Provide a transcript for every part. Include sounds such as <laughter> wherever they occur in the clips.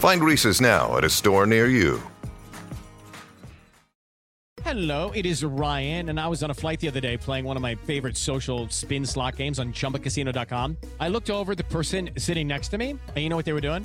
Find Reese's now at a store near you. Hello, it is Ryan, and I was on a flight the other day playing one of my favorite social spin slot games on chumbacasino.com. I looked over the person sitting next to me, and you know what they were doing?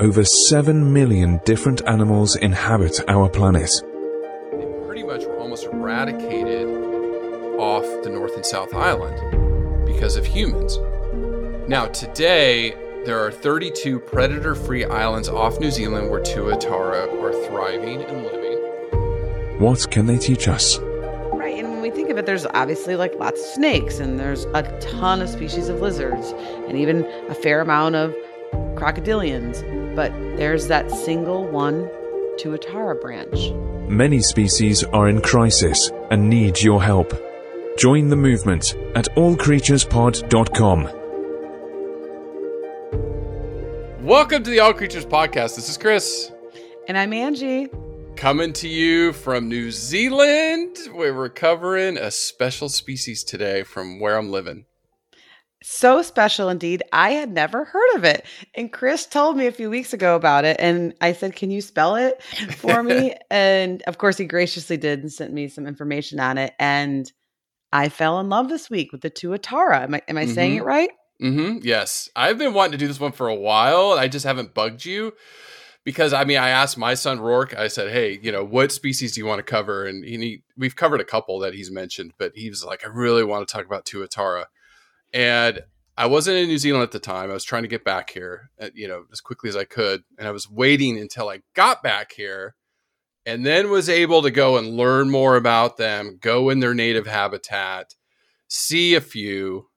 Over 7 million different animals inhabit our planet. They pretty much were almost eradicated off the North and South Island because of humans. Now, today, there are 32 predator free islands off New Zealand where tuatara are thriving and living. What can they teach us? Right, and when we think of it, there's obviously like lots of snakes, and there's a ton of species of lizards, and even a fair amount of crocodilians. But there's that single one tuatara branch. Many species are in crisis and need your help. Join the movement at allcreaturespod.com. Welcome to the All Creatures Podcast. This is Chris. And I'm Angie. Coming to you from New Zealand, we're covering a special species today from where I'm living. So special indeed. I had never heard of it. And Chris told me a few weeks ago about it. And I said, Can you spell it for me? <laughs> and of course, he graciously did and sent me some information on it. And I fell in love this week with the Tuatara. Am I, am I mm-hmm. saying it right? Mm-hmm. Yes. I've been wanting to do this one for a while. I just haven't bugged you because I mean, I asked my son Rourke, I said, Hey, you know, what species do you want to cover? And he, we've covered a couple that he's mentioned, but he was like, I really want to talk about Tuatara. And I wasn't in New Zealand at the time. I was trying to get back here, uh, you know, as quickly as I could. And I was waiting until I got back here and then was able to go and learn more about them, go in their native habitat, see a few,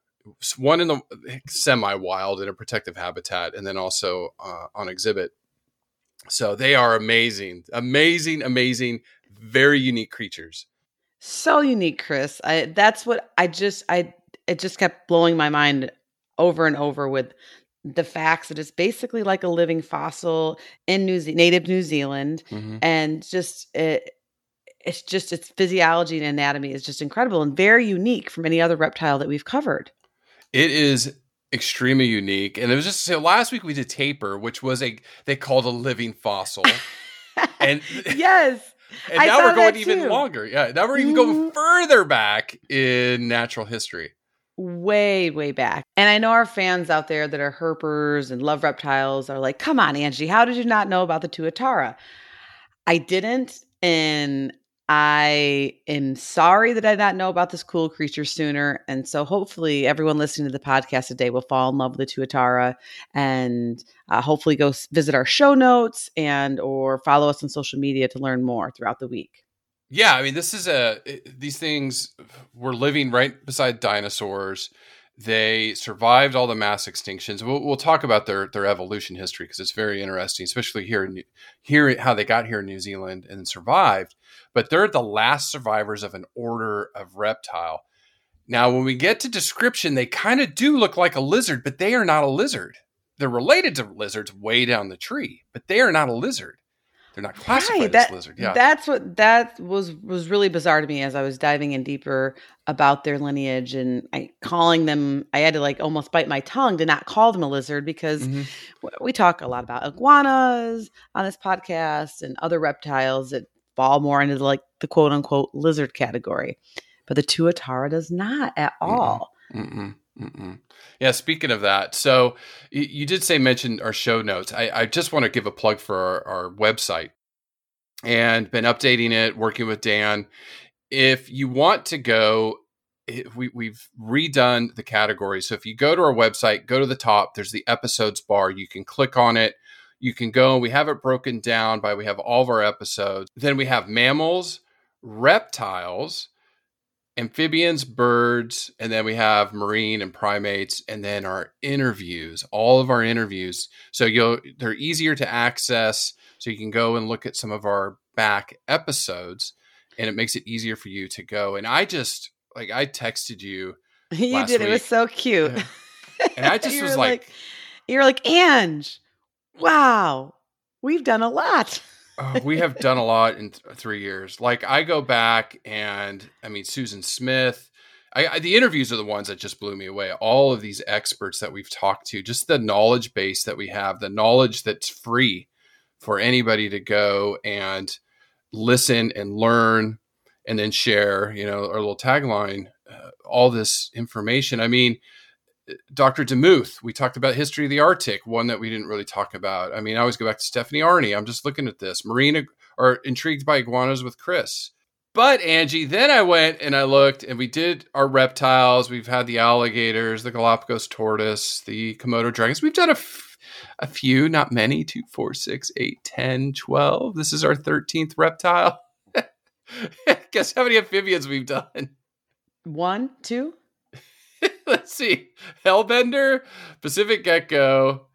one in the semi wild in a protective habitat, and then also uh, on exhibit. So they are amazing, amazing, amazing, very unique creatures. So unique, Chris. I, that's what I just I it just kept blowing my mind over and over with the facts that it's basically like a living fossil in New Ze- native New Zealand, mm-hmm. and just it, it's just its physiology and anatomy is just incredible and very unique from any other reptile that we've covered. It is extremely unique, and it was just so last week we did tapir, which was a they called a living fossil, <laughs> and yes. And I now we're going even longer. Yeah. Now we're even going mm-hmm. further back in natural history way, way back. And I know our fans out there that are herpers and love reptiles are like, come on, Angie, how did you not know about the Tuatara? I didn't. And I am sorry that I did not know about this cool creature sooner. And so hopefully everyone listening to the podcast today will fall in love with the Tuatara and uh, hopefully go visit our show notes and or follow us on social media to learn more throughout the week. Yeah, I mean, this is a these things were living right beside dinosaurs. They survived all the mass extinctions. We'll, we'll talk about their their evolution history because it's very interesting, especially here in here how they got here in New Zealand and survived. But they're the last survivors of an order of reptile. Now, when we get to description, they kind of do look like a lizard, but they are not a lizard. They're related to lizards way down the tree, but they are not a lizard. They're not classified right, that, as lizard. Yeah, that's what that was was really bizarre to me as I was diving in deeper about their lineage and I calling them. I had to like almost bite my tongue to not call them a lizard because mm-hmm. we talk a lot about iguanas on this podcast and other reptiles that fall more into like the quote unquote lizard category, but the tuatara does not at all. Mm-mm. Mm-mm. Mm-mm. Yeah, speaking of that, so you, did say mention our show notes. I, I just want to give a plug for our, our website. and been updating it, working with Dan. If you want to go, we, we've redone the categories. So if you go to our website, go to the top, there's the episodes bar. You can click on it. You can go, we have it broken down by we have all of our episodes. Then we have mammals, reptiles, amphibians, birds, and then we have marine and primates, and then our interviews, all of our interviews. So you'll they're easier to access. So you can go and look at some of our back episodes, and it makes it easier for you to go. And I just like I texted you. <laughs> you did. It was so cute. <laughs> And I just was were like, you're like, Ange, wow, we've done a lot. Oh, we have done a lot in th- three years. Like I go back and I mean Susan Smith. I, I, the interviews are the ones that just blew me away. All of these experts that we've talked to, just the knowledge base that we have, the knowledge that's free for anybody to go and listen and learn, and then share. You know, our little tagline, uh, all this information. I mean, Dr. Demuth, we talked about history of the Arctic, one that we didn't really talk about. I mean, I always go back to Stephanie Arney. I'm just looking at this. Marina are intrigued by iguanas with Chris. But Angie, then I went and I looked and we did our reptiles. We've had the alligators, the Galapagos tortoise, the Komodo dragons. We've done a, f- a few, not many, two, four, six, eight, 10, 12. This is our 13th reptile. <laughs> Guess how many amphibians we've done? One, two. <laughs> Let's see. Hellbender, Pacific gecko,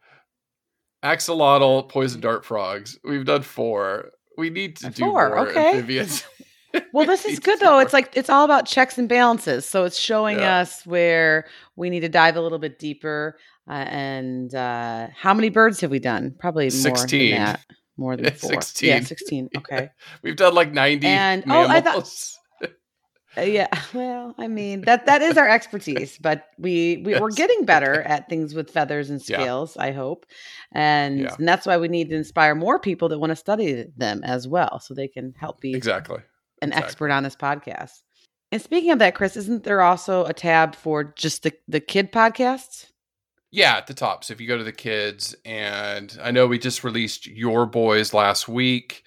axolotl, poison dart frogs. We've done four. We need to do Four, more okay. amphibians. <laughs> <laughs> Well, We this is good though. more. It's like it's all about checks and balances. So it's showing Yeah. us where we need to dive a little bit deeper. Uh, and uh, how many birds have we done? Probably more 16. than that. More than four. 16. Yeah, sixteen. Okay. we've done like 90 And- oh, I mammals. thought- Uh, yeah. <laughs> Well, I mean that that is our expertise, but we, we we're getting better at things with feathers and Yeah. scales. I hope, and, Yeah. and that's why we need to inspire more people that want to study them as well, so they can help be exactly. an Exactly. expert on this podcast. And speaking of that, Chris, isn't there also a tab for just the, the kid podcasts? Yeah, at the top. So if you go to the kids, and I know we just released Your Boys last week,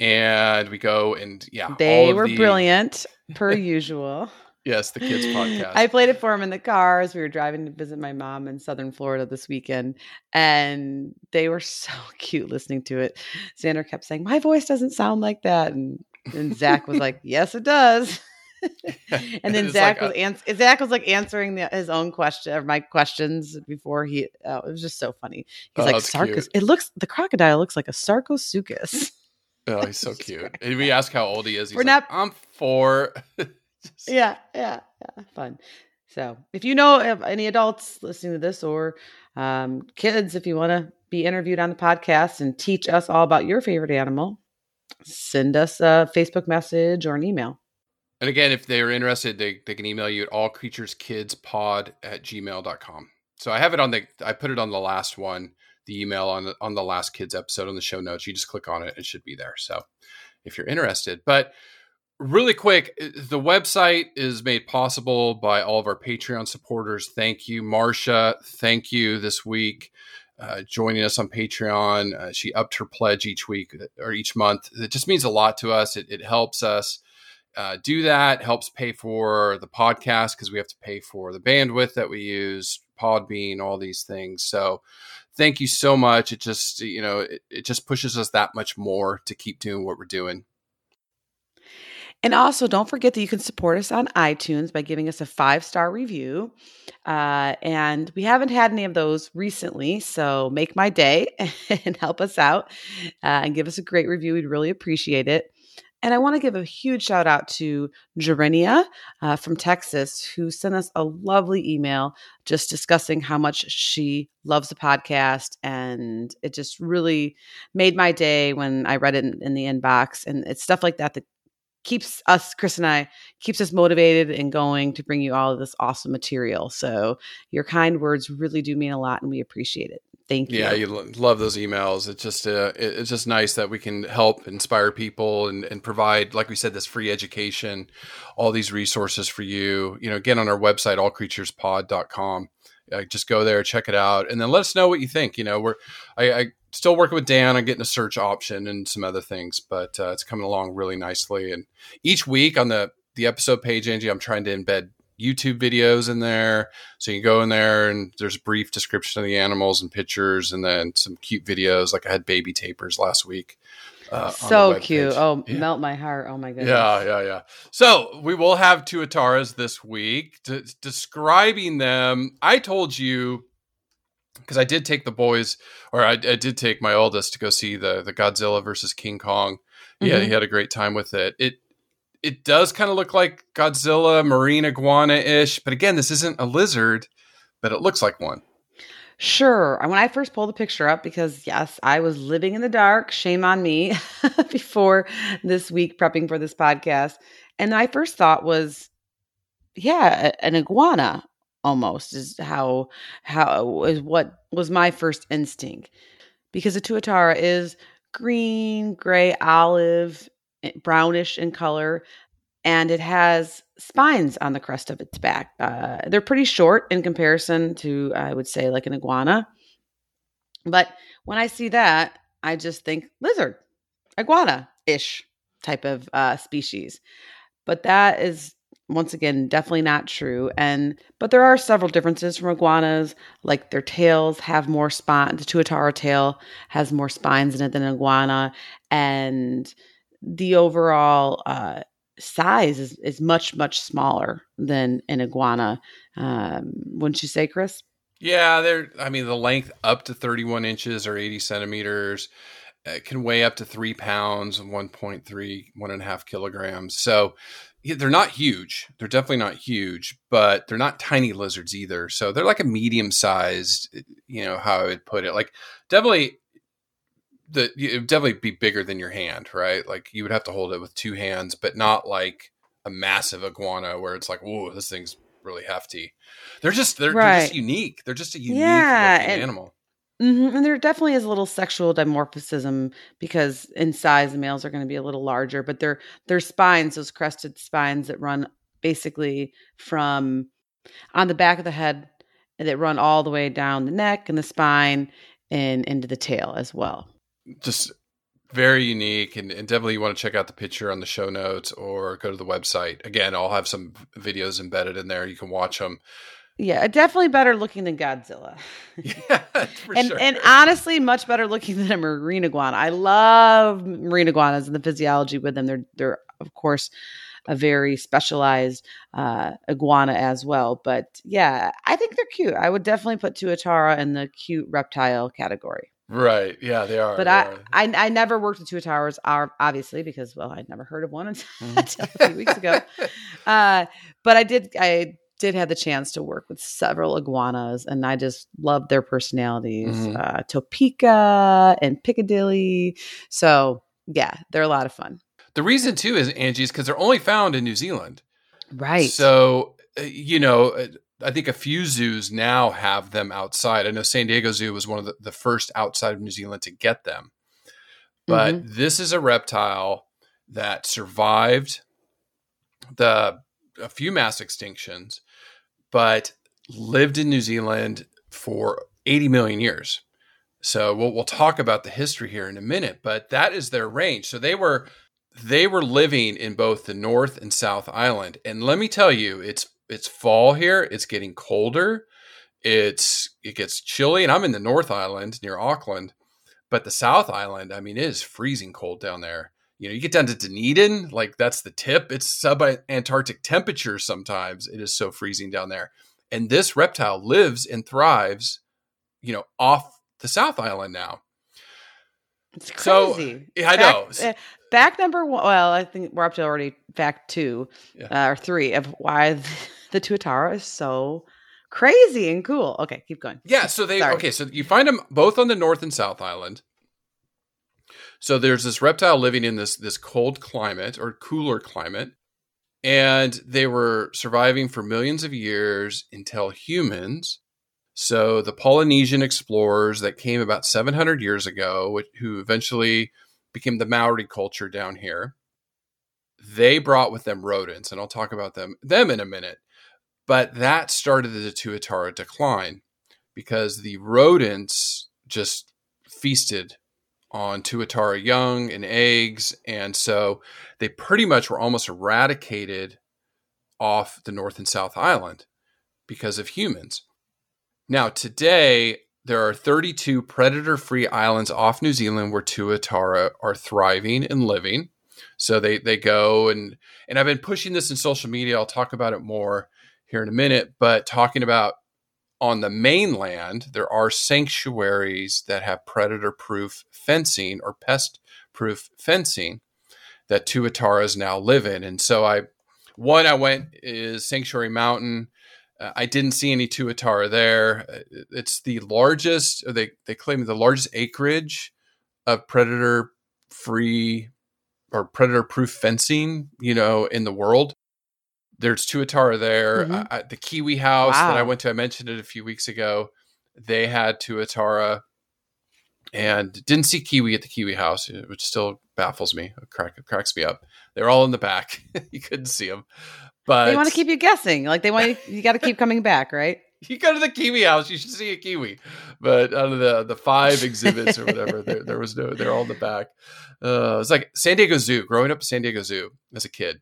and we go and yeah, all They were the- brilliant, per <laughs> usual. Yes, the kids podcast. I played it for them in the car as we were driving to visit my mom in Southern Florida this weekend, and they were so <laughs> cute listening to it. Xander kept saying, "My voice doesn't sound like that," and, and Zach was like, "Yes, it does." <laughs> and then Zach like was ans- Zach was like answering the, his own question or my questions before he. Oh, it was just so funny. He's Oh, like cute. It looks the crocodile looks like a Sarcosuchus. Oh, he's <laughs> so cute. And we ask how old he is. He's We're like, not- I'm four. <laughs> Just- yeah, yeah, yeah, fun. So if you know of any adults listening to this or um, kids, if you want to be interviewed on the podcast and teach us all about your favorite animal, send us a Facebook message or an email. And again, if they're interested, they, they can email you at allcreatureskidspod at gmail.com. So I have it on the, I put it on the last one, the email on the, on the last kids episode on the show notes. You just click on it, it should be there. So if you're interested, but really quick, uh, the website is made possible by all of our Patreon supporters. Thank you, Marcia. Thank you this week. Uh, joining us on Patreon. Uh, she upped her pledge each week uh, or each month. It just means a lot to us. It, it helps us uh, do that, helps pay for the podcast because we have to pay for the bandwidth that we use, Podbean, all these things. So thank you so much. It just, you know, it, it just pushes us that much more to keep doing what we're doing. And also, don't forget that you can support us on iTunes by giving us a five star review. Uh, and we haven't had any of those recently, so make my day <laughs> and help us out uh, and give us a great review. We'd really appreciate it. And I want to give a huge shout out to Jerenia uh, from Texas, who sent us a lovely email just discussing how much she loves the podcast. And it just really made my day when I read it in, in the inbox. And it's stuff like that that keeps us chris and i keeps us motivated and going to bring you all of this awesome material so your kind words really do mean a lot and we appreciate it thank you Yeah, you lo- love those emails. It's just uh, it- it's just nice that we can help inspire people and, and provide, like we said, this free education, all these resources for you. You know, again on our website, allcreaturespod.com. Uh, just go there, check it out, and then let us know what you think. You know, we're I, I still working with Dan on getting a search option and some other things, but uh, it's coming along really nicely. And each week on the the episode page, Angie, I'm trying to embed YouTube videos in there, so you can go in there and there's a brief description of the animals and pictures, and then some cute videos. Like I had baby tapirs last week. Uh, so cute. Oh, Yeah. melt my heart. Oh my goodness. Yeah, yeah, yeah. So we will have two Ataras this week. D- describing them, I told you because I did take the boys, or I, I did take my oldest to go see the the Godzilla versus King Kong. Yeah, Mhm. he had a great time with it. It it does kind of look like Godzilla, marine iguana ish, but again, this isn't a lizard, but it looks like one. Sure. When I first pulled the picture up, because yes, I was living in the dark, shame on me, <laughs> before this week prepping for this podcast. And my first thought was, yeah, an iguana almost is how how is what was my first instinct. Because a tuatara is green, gray, olive, brownish in color, and it has spines on the crest of its back. Uh, they're pretty short in comparison to, I would say, like an iguana. But when I see that, I just think lizard, iguana ish type of uh, species. But that is once again definitely not true. And but there are several differences from iguanas, like their tails have more spine. The tuatara tail has more spines in it than an iguana, and the overall uh, size is, is much much smaller than an iguana. Um, wouldn't you say, Chris? Yeah, they're. I mean, the length up to 31 inches or 80 centimeters. It can weigh up to three pounds, 1.3, one and a half kilograms. So yeah, they're not huge. They're definitely not huge, but they're not tiny lizards either. So they're like a medium sized, you know, how I would put it. Like definitely the it would definitely be bigger than your hand, right? Like you would have to hold it with two hands, but not like a massive iguana where it's like, whoa, this thing's really hefty. They're just they're, they're just unique. They're just a unique Yeah, and- animal. hmm And there definitely is a little sexual dimorphism because in size, the males are going to be a little larger, but their their spines, those crested spines that run basically from on the back of the head, and that run all the way down the neck and the spine and into the tail as well. Just very unique and, and definitely you want to check out the picture on the show notes or go to the website. Again, I'll have some videos embedded in there. You can watch them. Yeah, definitely better looking than Godzilla. <laughs> Yeah, for and sure. and honestly, much better looking than a marine iguana. I love marine iguanas and the physiology with them. They're they're of course a very specialized uh, iguana as well. But yeah, I think they're cute. I would definitely put Tuatara in the cute reptile category. Right. Yeah, they are. But they I, are. I I never worked with tuataras, obviously, because well, I'd never heard of one <laughs> until, Mhm. until a few weeks ago. <laughs> Uh, but I did I did have the chance to work with several iguanas, and I just loved their personalities. Mhm. Uh, Topeka and Piccadilly. So yeah, they're a lot of fun. the reason too is Angie's because they're only found in New Zealand. Right. So, uh, you know, uh, I think a few zoos now have them outside. I know San Diego Zoo was one of the, the first outside of New Zealand to get them. But Mm-hmm. this is a reptile that survived the a few mass extinctions, but lived in New Zealand for 80 million years. So we'll, we'll talk about the history here in a minute, but that is their range. So they were they were living in both the North and South Island, and let me tell you, it's it's fall here. It's getting colder. It's it gets chilly, and I'm in the North Island near Auckland, but the South Island, I mean, it is freezing cold down there. You know, you get down to Dunedin, like that's the tip. It's sub Antarctic temperatures sometimes. It is so freezing down there, and this reptile lives and thrives, you know, off the South Island now. it's so, crazy. yeah, I know. uh, Fact number one. Well, I think we're up to already fact two Yeah. uh, or three of why <laughs> the, Tuatara is so crazy and cool. Okay, keep going. Yeah, so they Sorry. okay, so you find them both on the North and South Island. So there's this reptile living in this this cold climate or cooler climate, and they were surviving for millions of years until humans. So the Polynesian explorers that came about 700 years ago, which, who eventually became the Maori culture down here, they brought with them rodents, and I'll talk about them them in a minute. But that started the Tuatara decline because the rodents just feasted on tuatara young and eggs, and so they pretty much were almost eradicated off the North and South Island because of humans. Now, today, there are 32 predator free islands off New Zealand where tuatara are thriving and living. So they, they go and, and I've been pushing this in social media. I'll talk about it more here in a minute, but talking about on the mainland, there are sanctuaries that have predator proof fencing or pest proof fencing that tuataras now live in. And so I, one I went is Sanctuary Mountain. Uh, I didn't see any tuatara there. Uh, It's the largest, they, they claim the largest acreage of predator free or predator proof fencing, you know, in the world. There's tuatara there. Mhm. I, I- the Kiwi house that I went to, I mentioned it a few weeks ago. They had tuatara and didn't see Kiwi at the Kiwi house, which still baffles me. It, crack, it cracks me up. They're all in the back. <laughs> you couldn't see them. But they want to keep you guessing. Like they want you, you got to keep coming back, right? <laughs> you go to the kiwi house, you should see a kiwi. But out of the the five exhibits or whatever, <laughs> there, there was no. They're all in the back. Uh, it's like San Diego Zoo. Growing up at San Diego Zoo as a kid,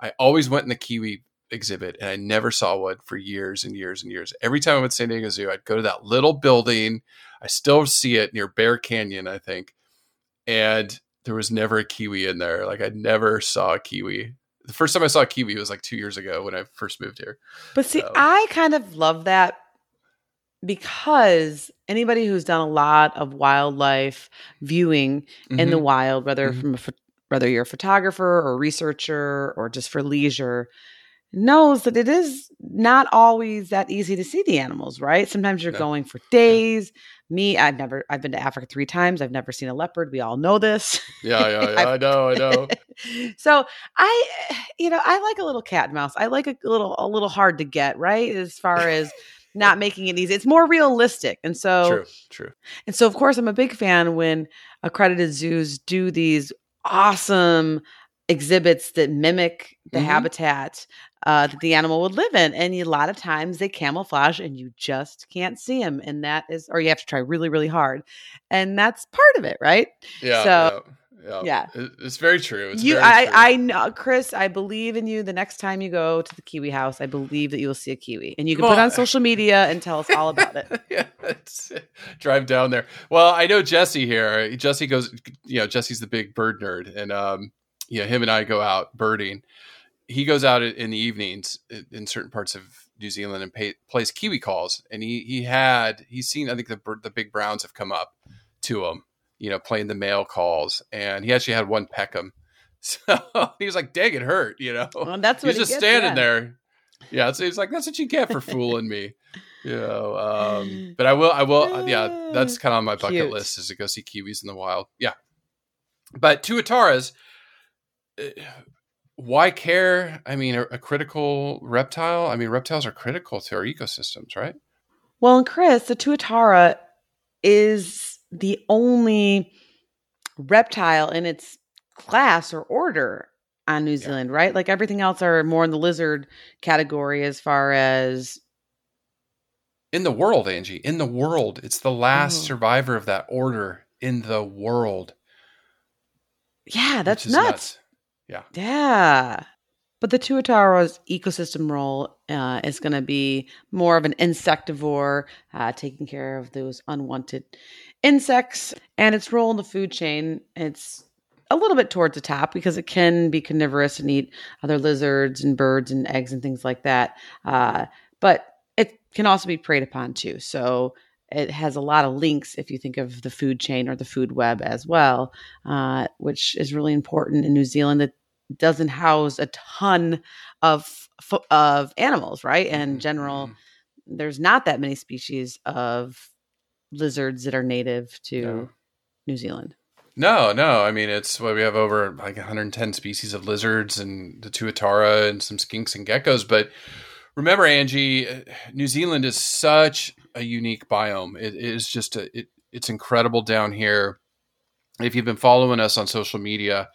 I always went in the kiwi exhibit, and I never saw one for years and years and years. Every time I went to San Diego Zoo, I'd go to that little building. I still see it near Bear Canyon, I think, and there was never a kiwi in there. Like I never saw a kiwi. The first time I saw a kiwi was like two years ago when I first moved here. But see, So- I kind of love that because anybody who's done a lot of wildlife viewing in the Mhm. wild, whether Mhm. from a, whether you're a photographer or researcher or just for leisure, knows that it is not always that easy to see the animals, right? Sometimes you're No. going for days. Me, I've never I've been to Africa 3 times. I've never seen a leopard. We all know this. Yeah, yeah, <laughs> yeah. I know, I know. <laughs> so I <sighs> you know, I like a little cat and mouse. I like a little a little hard to get, right? As far <laughs> as not making it easy. It's more realistic. And so True, true. and so, of course, I'm a big fan when accredited zoos do these awesome exhibits that mimic the Mhm. habitat uh, that the animal would live in. And a lot of times they camouflage and you just can't see them. And that is, or you have to try really, really hard. And that's part of it, right? Yeah, So, yeah, yeah. It- It's very true. It's you, very I, true. I know, Chris, I believe in you. The next time you go to the Kiwi house, I believe that you will see a Kiwi. And you can put on social media and tell us all about it. <laughs> yeah, drive down there. Well, I know Jesse here. Jesse goes, you know, Jesse's the big bird nerd, and um, yeah, him and I go out birding. He goes out in- the evenings in- in certain parts of New Zealand and pay, plays kiwi calls. And he he had he's seen I think the the big browns have come up to him, you know, playing the male calls, and he actually had one peck him. <laughs> So he was like, "Dang, it hurt," you know. Well, that's He's what he just gets, standing yeah. there. Yeah, so he's like, "That's what you get for fooling me." You know, um, <laughs> but I will, I will, yeah. That's kind of on my bucket Cute. list is to go see kiwis in the wild. Yeah, but tuataras, uh, why care? I mean, a, a critical reptile. I mean, reptiles are critical to our ecosystems, right? Well, and Chris, the tuatara is the only reptile in its class or order on New Zealand, right? Like everything else are more in the lizard category as far as In the world, Angie, in the world, it's the last Oh. survivor of that order in the world. yeah, that's is nuts. Yeah. Yeah. But the tuatara's ecosystem role uh, is going to be more of an insectivore, uh, taking care of those unwanted insects. And its role in the food chain, it's a little bit towards the top because it can be carnivorous and eat other lizards and birds and eggs and things like that. Uh, but it can also be preyed upon too. So it has a lot of links if you think of the food chain or the food web as well, uh, which is really important in New Zealand. That doesn't house a ton of of animals, right? And in general, Mhm. there's not that many species of lizards that are native to No. New Zealand. No, no. I mean, it's what we have over like 110 species of lizards and the tuatara and some skinks and geckos. But remember, Angie, uh, New Zealand is such a unique biome. It is just a, it, it's incredible down here. If you've been following us on social media,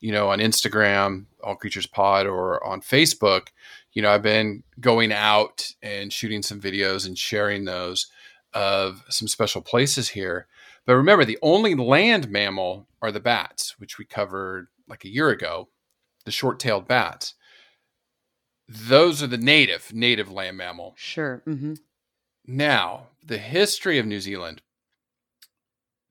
you know, on Instagram, All Creatures Pod, or on Facebook, you know, I've been going out and shooting some videos and sharing those of some special places here. But remember, the only land mammal are the bats, which we covered like a year ago, the short-tailed bats. Those are the native native land mammal. Sure. hmm Now, the history of New Zealand.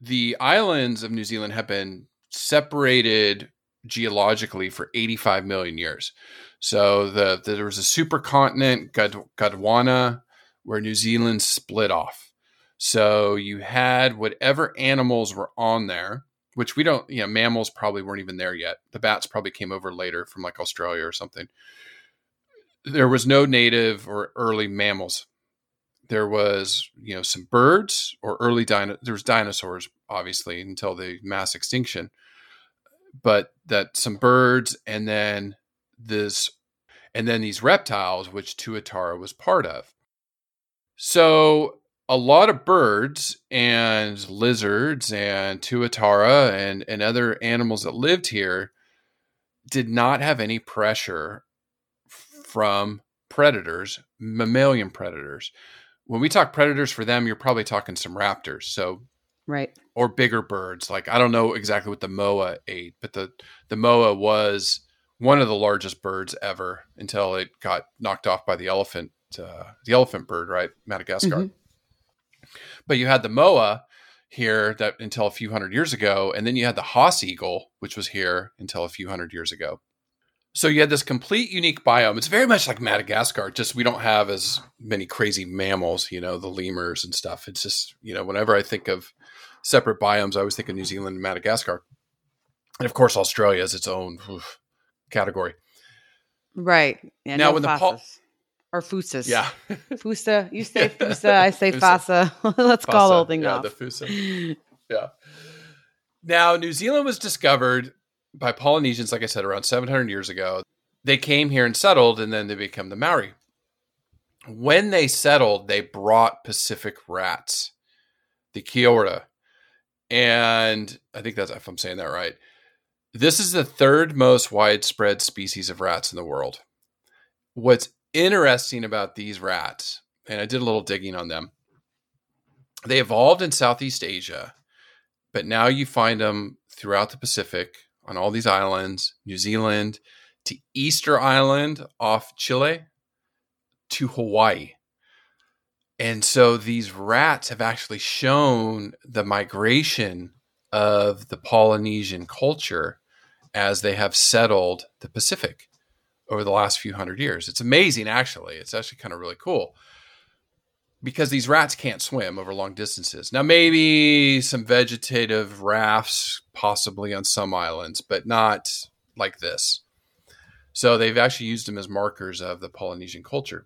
The islands of New Zealand have been separated geologically for 85 million years. So the, the there was a supercontinent, God, Gondwana, where New Zealand split off. So you had whatever animals were on there, which we don't, you know, mammals probably weren't even there yet. The bats probably came over later from like Australia or something. There was no native or early mammals. There was, you know, some birds or early dino. There was dinosaurs, obviously, until the mass extinction. But that some birds and then this, and then these reptiles, which Tuatara was part of. So a lot of birds and lizards and tuatara and, and other animals that lived here did not have any pressure from predators, mammalian predators. When we talk predators for them, you're probably talking some raptors. So Right. or bigger birds. Like I don't know exactly what the moa ate, but the the moa was one of the largest birds ever until it got knocked off by the elephant, uh, the elephant bird, right, Madagascar. Mhm. But you had the moa here that until a few hundred years ago, and then you had the Haast eagle, which was here until a few hundred years ago. So you had this complete unique biome. It's very much like Madagascar, just we don't have as many crazy mammals, you know, the lemurs and stuff. It's just, you know, whenever I think of separate biomes, I always think of New Zealand and Madagascar. And of course, Australia is its own oof, category. Right. Yeah, Now, no when the pul- Fasas. Or Fusas. Yeah. Fusa. You say <laughs> Fusa, I say Fusa. Fasa. <laughs> Let's call the whole thing yeah, off. The Fusa. Yeah. Now, New Zealand was discovered by Polynesians, like I said, around 700 years ago. They came here and settled, and then they became the Maori. When they settled, they brought Pacific rats, the Kiora. And I think that's if I'm saying that right. This is the third most widespread species of rats in the world. What's interesting about these rats, and I did a little digging on them, they evolved in Southeast Asia, but now you find them throughout the Pacific on all these islands, New Zealand to Easter Island off Chile to Hawaii. And so these rats have actually shown the migration of the Polynesian culture as they have settled the Pacific over the last few hundred years. It's amazing, actually. It's actually kind of really cool because these rats can't swim over long distances. Now, maybe some vegetative rafts, possibly on some islands, but not like this. So they've actually used them as markers of the Polynesian culture.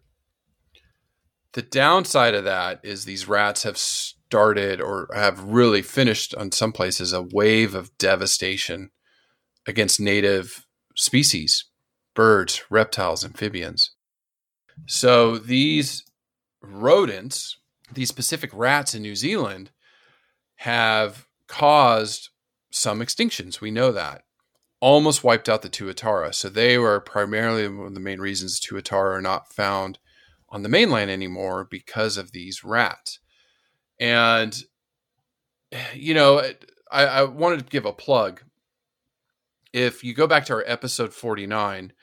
The downside of that is these rats have started or have really finished on some places a wave of devastation against native species, birds, reptiles, amphibians. So these rodents, these Pacific rats in New Zealand, have caused some extinctions. We know that. Almost wiped out the tuatara. So they were primarily one of the main reasons tuatara are not found on the mainland anymore because of these rats. And, you know, I, I wanted to give a plug. If you go back to our episode 49,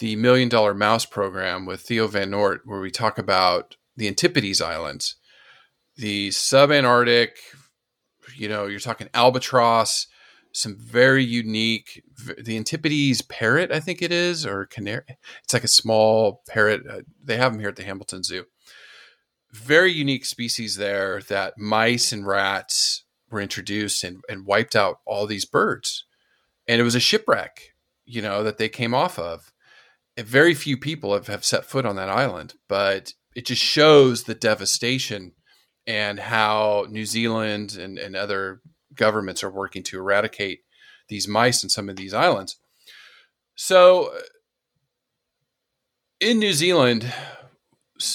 the Million Dollar Mouse program with Theo Van Nort, where we talk about the Antipodes Islands, the subantarctic, you know, you're talking albatross, some very unique, the Antipodes parrot, I think it is, or canary. It's like a small parrot. Uh, they have them here at the Hamilton Zoo. Very unique species there that mice and rats were introduced and, and wiped out all these birds. And it was a shipwreck, you know, that they came off of. Very few people have, have set foot on that island, but it just shows the devastation and how New Zealand and, and other governments are working to eradicate these mice in some of these islands. So, in New Zealand,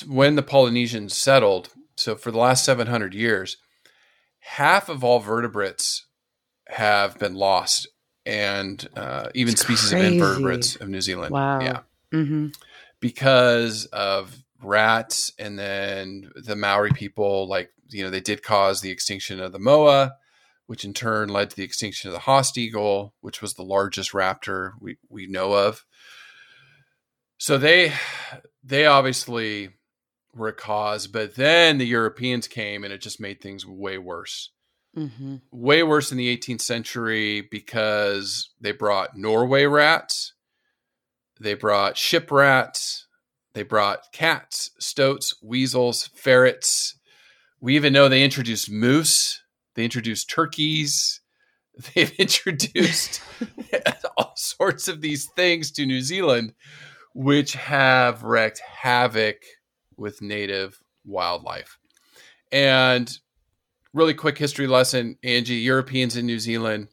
when the Polynesians settled, so for the last 700 years, half of all vertebrates have been lost, and uh, even It's species crazy. of invertebrates of New Zealand. Wow. Yeah hmm because of rats and then the Maori people, like, you know, they did cause the extinction of the moa. which in turn led to the extinction of the Haast eagle, which was the largest raptor we, we know of. So they they obviously were a cause, but then the Europeans came and it just made things way worse. Mm-hmm. Way worse in the 18th century because they brought Norway rats, they brought ship rats, they brought cats, stoats, weasels, ferrets. We even know they introduced moose, they introduced turkeys, <laughs> they've introduced <laughs> all sorts of these things to New Zealand, which have wreaked havoc with native wildlife. And really quick history lesson, Angie, Europeans in New Zealand,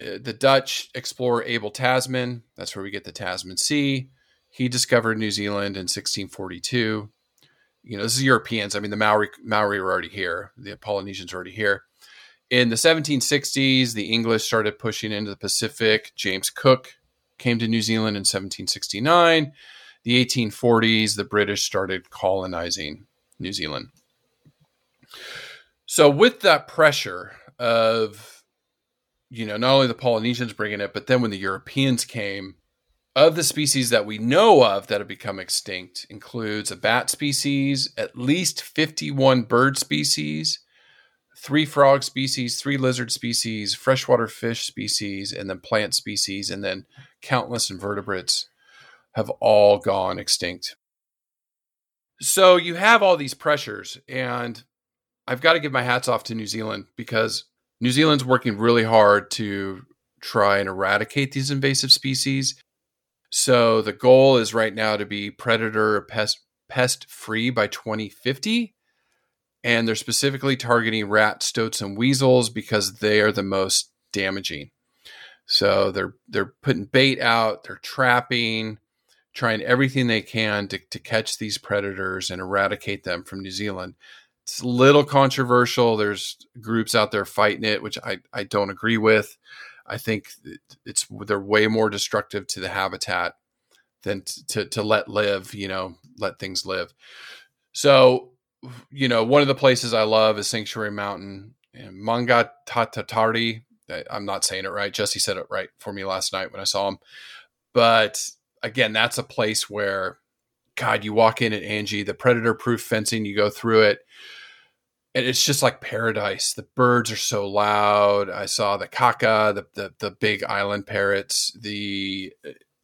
Uh, the Dutch explorer Abel Tasman, that's where we get the Tasman Sea. He discovered New Zealand in 1642. You know, this is Europeans. I mean, the Maori Maori were already here. The Polynesians were already here. In the 1760s, the English started pushing into the Pacific. James Cook came to New Zealand in 1769 the 1840s, the British started colonizing New Zealand. So, with that pressure of, you know, not only the Polynesians bringing it, but then when the Europeans came, of the species that we know of that have become extinct includes a bat species, at least 51 bird species, three frog species, three lizard species, freshwater fish species, and then plant species, and then countless invertebrates have all gone extinct. So you have all these pressures, and I've got to give my hats off to New Zealand because New Zealand's working really hard to try and eradicate these invasive species. So the goal is right now to be predator pest pest free by 2050 and they're specifically targeting rats, stoats and weasels because they are the most damaging. So they're they're putting bait out, they're trapping, trying everything they can to, to catch these predators and eradicate them from New Zealand. It's a little controversial. There's groups out there fighting it, which I, I don't agree with. I think it's they're way more destructive to the habitat than to, to let live, you know, let things live. So, you know, one of the places I love is Sanctuary Mountain, and Manga Tatatari. I'm not saying it right. Jesse said it right for me last night when I saw him. But again, that's a place where, God, you walk in at Angie, the predator proof fencing, you go through it. And it's just like paradise. The birds are so loud. I saw the kaka, the, the, the big island parrots. The,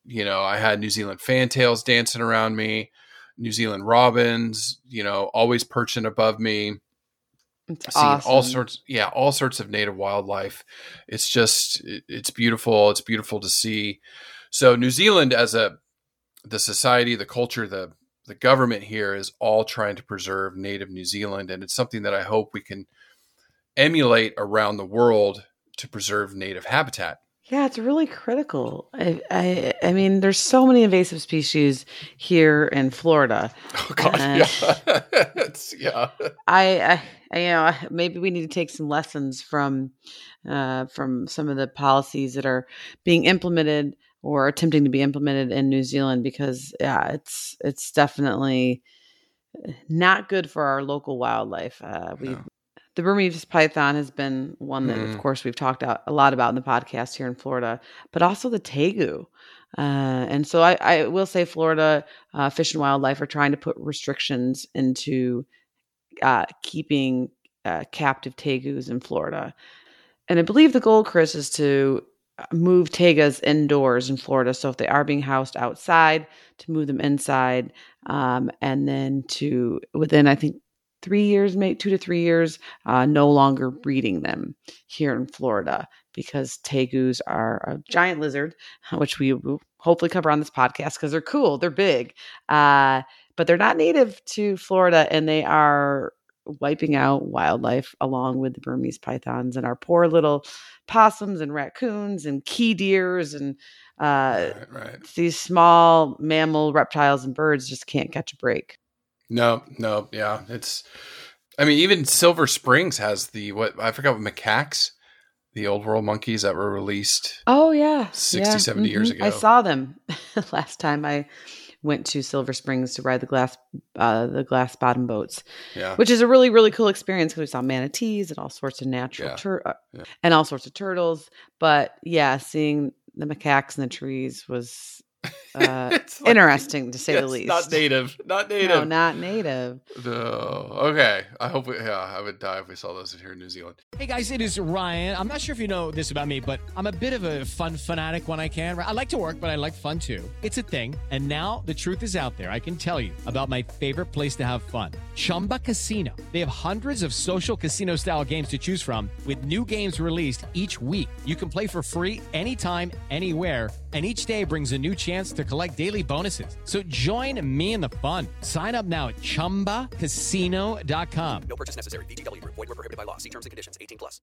you know, I had New Zealand fantails dancing around me, New Zealand robins, you know, always perching above me. It's awesome. all sorts yeah all sorts of native wildlife it's just it- it's beautiful it's beautiful to see so new zealand as a the society the culture the the government here is all trying to preserve native new zealand and it's something that i hope we can emulate around the world to preserve native habitat Yeah, it's really critical. I, I, I mean, there's so many invasive species here in Florida. <laughs> oh god Uh, yeah <laughs> it's, yeah I, I, I, you know, maybe we need to take some lessons from, uh, from some of the policies that are being implemented or attempting to be implemented in New Zealand because, yeah, it's it's definitely not good for our local wildlife. Uh, we. No. The Burmese python has been one that, Mhm. of course, we've talked out a lot about in the podcast here in Florida, but also the tegu. Uh, and so I, I will say Florida uh, Fish and Wildlife are trying to put restrictions into uh, keeping uh, captive tegus in Florida. And I believe the goal, Chris, is to move tegus indoors in Florida. So if they are being housed outside, to move them inside, um, and then to within I think three years, maybe two to three years, uh, no longer breeding them here in Florida because tegus are a giant lizard, <laughs> which we hopefully cover on this podcast because they're cool, they're big, uh, but they're not native to Florida, and they are wiping out wildlife along with the Burmese pythons and our poor little possums and raccoons and key deers and uh, right, right these small mammal reptiles and birds just can't catch a break. No, no, yeah. It's I mean, even Silver Springs has the what I forgot what macaques, the old world monkeys that were released. Oh yeah, 60, 70 years mhm. I ago. saw them <laughs> last time I went to Silver Springs to ride the glass uh, the glass bottom boats, Yeah. which is a really really cool experience because we saw manatees and all sorts of natural Yeah. tur- uh, Yeah. and all sorts of turtles. But yeah, seeing the macaques in the trees was <laughs> uh, It's like- interesting to say the least. Not native. Not native. No, not native. No. Okay. I hope. We, yeah, I would die if we saw those here in New Zealand. Hey guys, it is Ryan. I'm not sure if you know this about me, but I'm a bit of a fun fanatic when I can. I like to work, but I like fun too. It's a thing. And now the truth is out there. I can tell you about my favorite place to have fun Chumba Casino. They have hundreds of social casino style games to choose from, with new games released each week. You can play for free anytime, anywhere. And each day brings a new chance to collect daily bonuses. So join me in the fun. Sign up now at chumbacasino.com. No purchase necessary. VGW Group. Void were prohibited by law. See terms and conditions. 18 plus.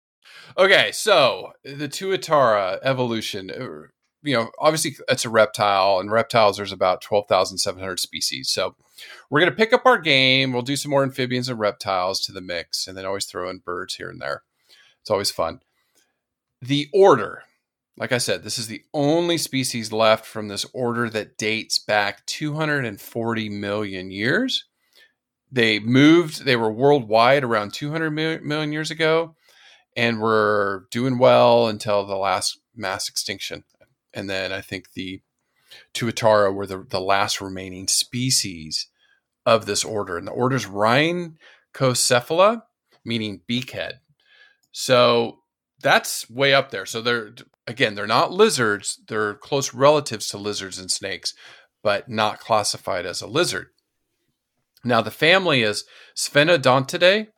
Okay, so the Tuatara evolution. uh, You know, obviously it's a reptile, and reptiles there's about twelve thousand seven hundred species. So we're gonna pick up our game. We'll do some more amphibians and reptiles to the mix, and then always throw in birds here and there. It's always fun. The order, like I said, this is the only species left from this order that dates back 240 million years. They moved, they were worldwide around 200 million years ago and were doing well until the last mass extinction. And then I think the Tuatara were the, the last remaining species of this order. And the order's Rhynchocephalia, meaning beakhead. So that's way up there. So they're again, they're not lizards, they're close relatives to lizards and snakes, but not classified as a lizard. Now the family is Sphenodontidae,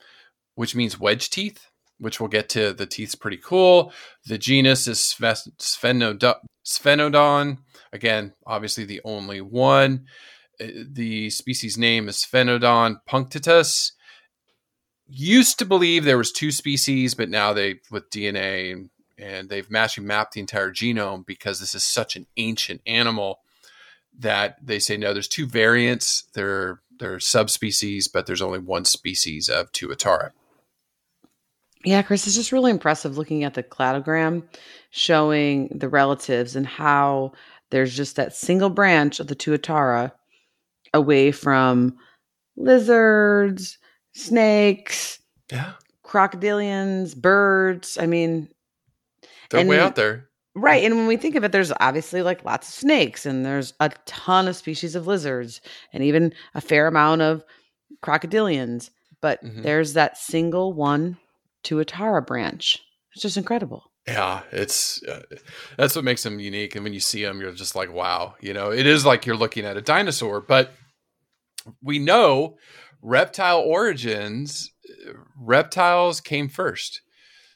which means wedge teeth, which we'll get to. The teeth's pretty cool. The genus is Sphenodon. Again, obviously the only one. Uh, The species name is Sphenodon punctatus used to believe there was two species, but now they with DNA and, and they've actually mapped the entire genome because this is such an ancient animal that they say no, there's two variants. They're they're subspecies, but there's only one species of Tuatara. Yeah, Chris, it's just really impressive looking at the cladogram showing the relatives and how there's just that single branch of the Tuatara away from lizards, snakes, Yeah, crocodilians, birds. I mean, they're way out there. right. And when we think of it, there's obviously like lots of snakes and there's a ton of species of lizards and even a fair amount of crocodilians. But Mhm. there's that single one Tuatara branch. It's just incredible. Yeah, it's uh, that's what makes them unique. And when you see them, you're just like, wow, you know, it is like you're looking at a dinosaur. But we know reptile origins, uh, reptiles came first.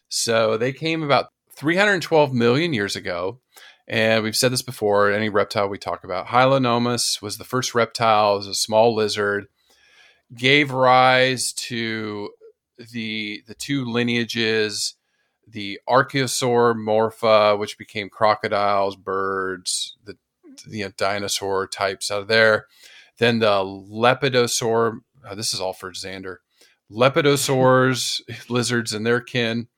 So they came about 312 million years ago. And we've said this before any reptile we talk about, Hylonomus was the first reptile, was a small lizard, gave rise to the the two lineages the Archosauromorpha, which became crocodiles, birds, the you know, dinosaur types out of there. Then the Lepidosaur. uh, this is all for Xander. Lepidosaurs, <laughs> lizards and their kin,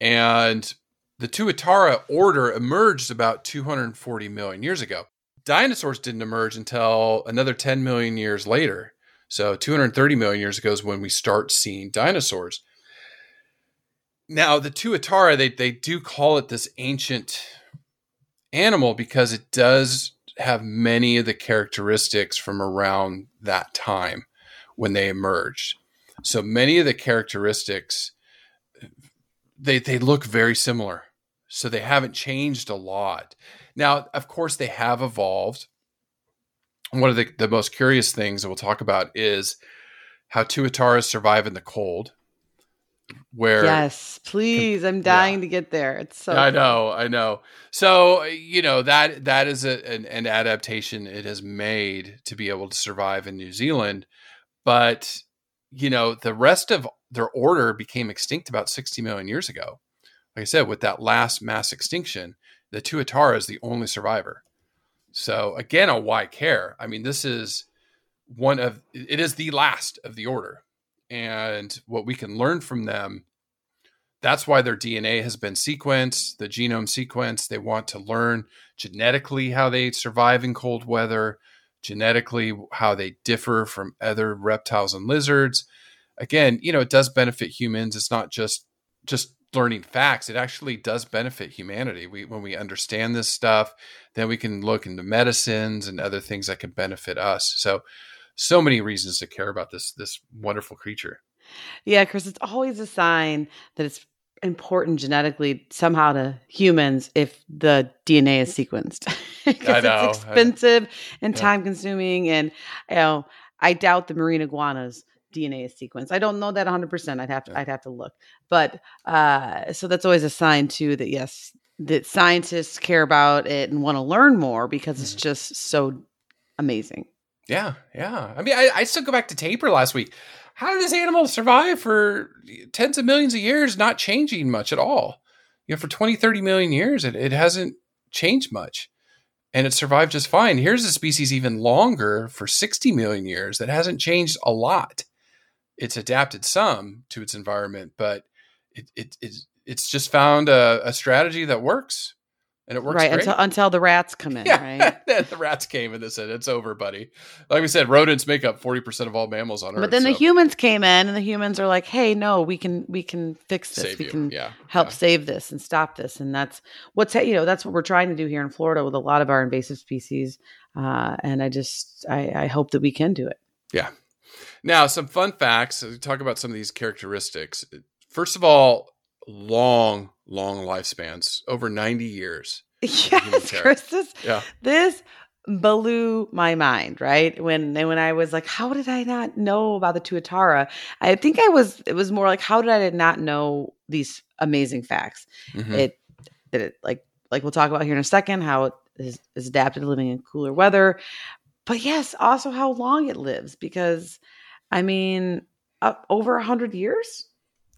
and the Tuatara order emerged about 240 million years ago. Dinosaurs didn't emerge until another 10 million years later. So 230 million years ago is when we start seeing dinosaurs. Now, the Tuatara, they, they do call it this ancient animal because it does have many of the characteristics from around that time when they emerged. So many of the characteristics, they, they look very similar. So they haven't changed a lot. Now, of course, they have evolved. One of the, the most curious things that we'll talk about is how Tuataras survive in the cold. Where Yes, please. I'm dying to get there. It's so I know, I know. So you know that that is a, an, an adaptation it has made to be able to survive in New Zealand, but you know the rest of their order became extinct about 60 million years ago. Like I said, with that last mass extinction, the Tuatara is the only survivor. So again, a why care? I mean, this is one of it is the last of the order, and what we can learn from them that's why their DNA has been sequenced, the genome sequenced. They want to learn genetically how they survive in cold weather genetically, how they differ from other reptiles and lizards. Again, you know, it does benefit humans. It's not just just learning facts. It actually does benefit humanity. We when we understand this stuff, then we can look into medicines and other things that can benefit us. So so many reasons to care about this this wonderful creature. Yeah, Chris, it's always a sign that it's important genetically somehow to humans if the DNA is sequenced. <laughs> I know. It's expensive and Yeah. time consuming. And, you know, I doubt the marine iguanas DNA is sequenced. I don't know that 100%. I'd have to. I'd have to look. But, uh, so that's always a sign too that yes, that scientists care about it and want to learn more because it's Mhm. just so amazing. Yeah, yeah. I mean, I, I still go back to Tapir last week. How did this animal survive for tens of millions of years, not changing much at all? You know, for 20, 30 million years, it, it hasn't changed much. And it survived just fine. Here's a species even longer for 60 million years that hasn't changed a lot. It's adapted some to its environment, but it, it, it's it's just found a, a strategy that works. And it works right. Until, until the rats come in, <laughs> Yeah, right? <laughs> the rats came and they said it's over, buddy. Like we said, rodents make up forty percent of all mammals on Earth. But then the humans came in, and the humans are like, "Hey, no, we can we can fix this. save we you. can yeah, help yeah. save this and stop this." And that's what's you know that's what we're trying to do here in Florida with a lot of our invasive species. Uh, and I just I, I hope that we can do it. Now, some fun facts. uh, Talk about some of these characteristics. First of all, long, long lifespans, over ninety years. Yes. Chris, this Yeah, this blew my mind right when when i was like how did i not know about the tuatara i think i was it was more like how did i not know these amazing facts Mhm. it that it like like we'll talk about here in a second how it is, is adapted to living in cooler weather but yes also how long it lives because i mean uh, over a hundred years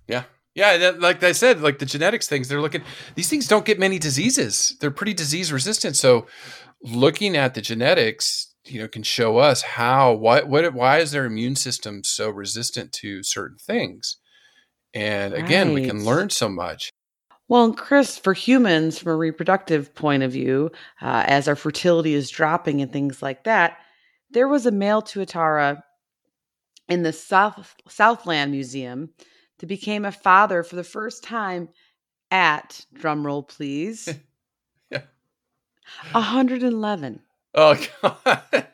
yeah, yeah. That, like I said, like the genetics things, they're looking. These things don't get many diseases. They're pretty disease resistant. So, looking at the genetics, you know, can show us how what what why is their immune system so resistant to certain things. And again, we can learn so much. Well, Chris, for humans, from a reproductive point of view, uh, as our fertility is dropping and things like that, there was a male tuatara in the South Southland Museum that became a father for the first time at drumroll, please, <laughs> Yeah. 111. Oh <laughs> God.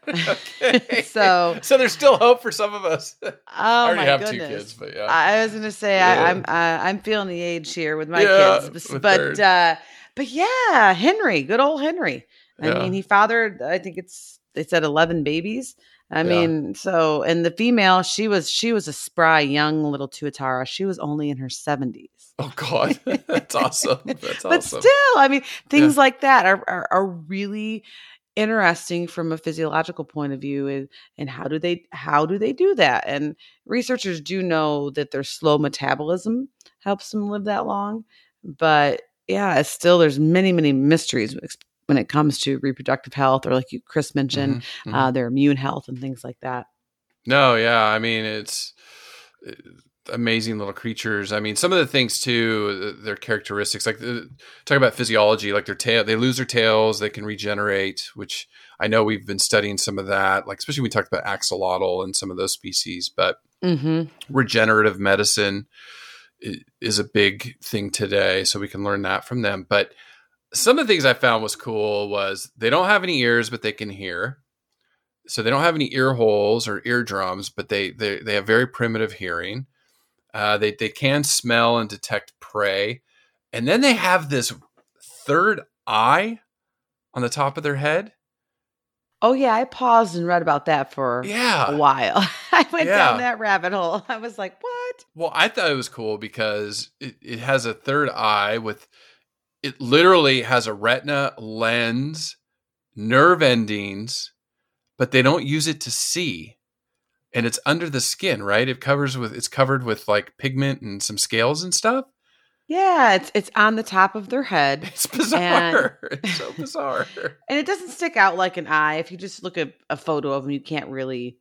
okay. <laughs> So- so there's still hope for some of us. Oh I already my have goodness. two kids, but yeah. I was gonna say Yeah. I, I'm uh, I'm feeling the age here with my Yeah, kids, with but uh, but yeah, Henry, good old Henry. I Yeah. mean, he fathered. I think it's they said eleven babies. I Yeah. mean, so and the female, she was she was a spry young little tuatara. She was only in her seventies. oh God. <laughs> That's awesome. That's <laughs> But awesome. still, I mean, things like that are, are are really interesting from a physiological point of view and, and how do they how do they do that and researchers do know that their slow metabolism helps them live that long but yeah it's still there's many many mysteries when it comes to reproductive health or like you chris mentioned Mhm, mhm. uh, their immune health and things like that No, yeah. I mean, it's uh, amazing little creatures. I mean, some of the things too, their characteristics, like the, talk about physiology, like their tail, they lose their tails, they can regenerate, which I know we've been studying some of that, like especially when we talked about axolotl and some of those species, but mm-hmm. regenerative medicine is a big thing today. So we can learn that from them. But some of the things I found was cool was they don't have any ears, but they can hear. So they don't have any ear holes or eardrums, but they they, they have very primitive hearing. Uh, they they can smell and detect prey, and then they have this third eye on the top of their head. oh yeah i paused and read about that for Yeah, a while <laughs> i went Yeah. down that rabbit hole i was like what Well, I thought it was cool because it, it has a third eye with it literally has a retina lens, nerve endings, but they don't use it to see. And it's under the skin, right? It covers with it's covered with like pigment and some scales and stuff. yeah it's it's on the top of their head <laughs> It's bizarre. <laughs> it's so bizarre. <laughs> and it doesn't stick out like an eye if you just look at a photo of them you can't really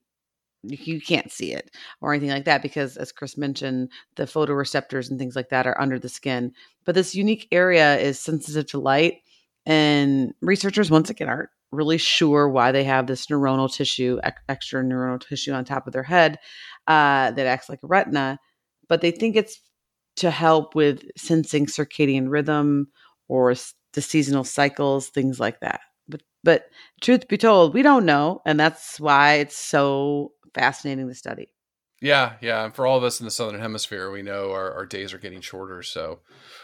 you can't see it or anything like that because as chris mentioned the photoreceptors and things like that are under the skin but this unique area is sensitive to light And researchers, once again, aren't really sure why they have this neuronal tissue, extra neuronal tissue on top of their head uh, that acts like a retina, but they think it's to help with sensing circadian rhythm or the seasonal cycles, things like that. But, but truth be told, we don't know, and that's why it's so fascinating to study. Yeah, yeah. And for all of us in the southern hemisphere, we know our, our days are getting shorter. So,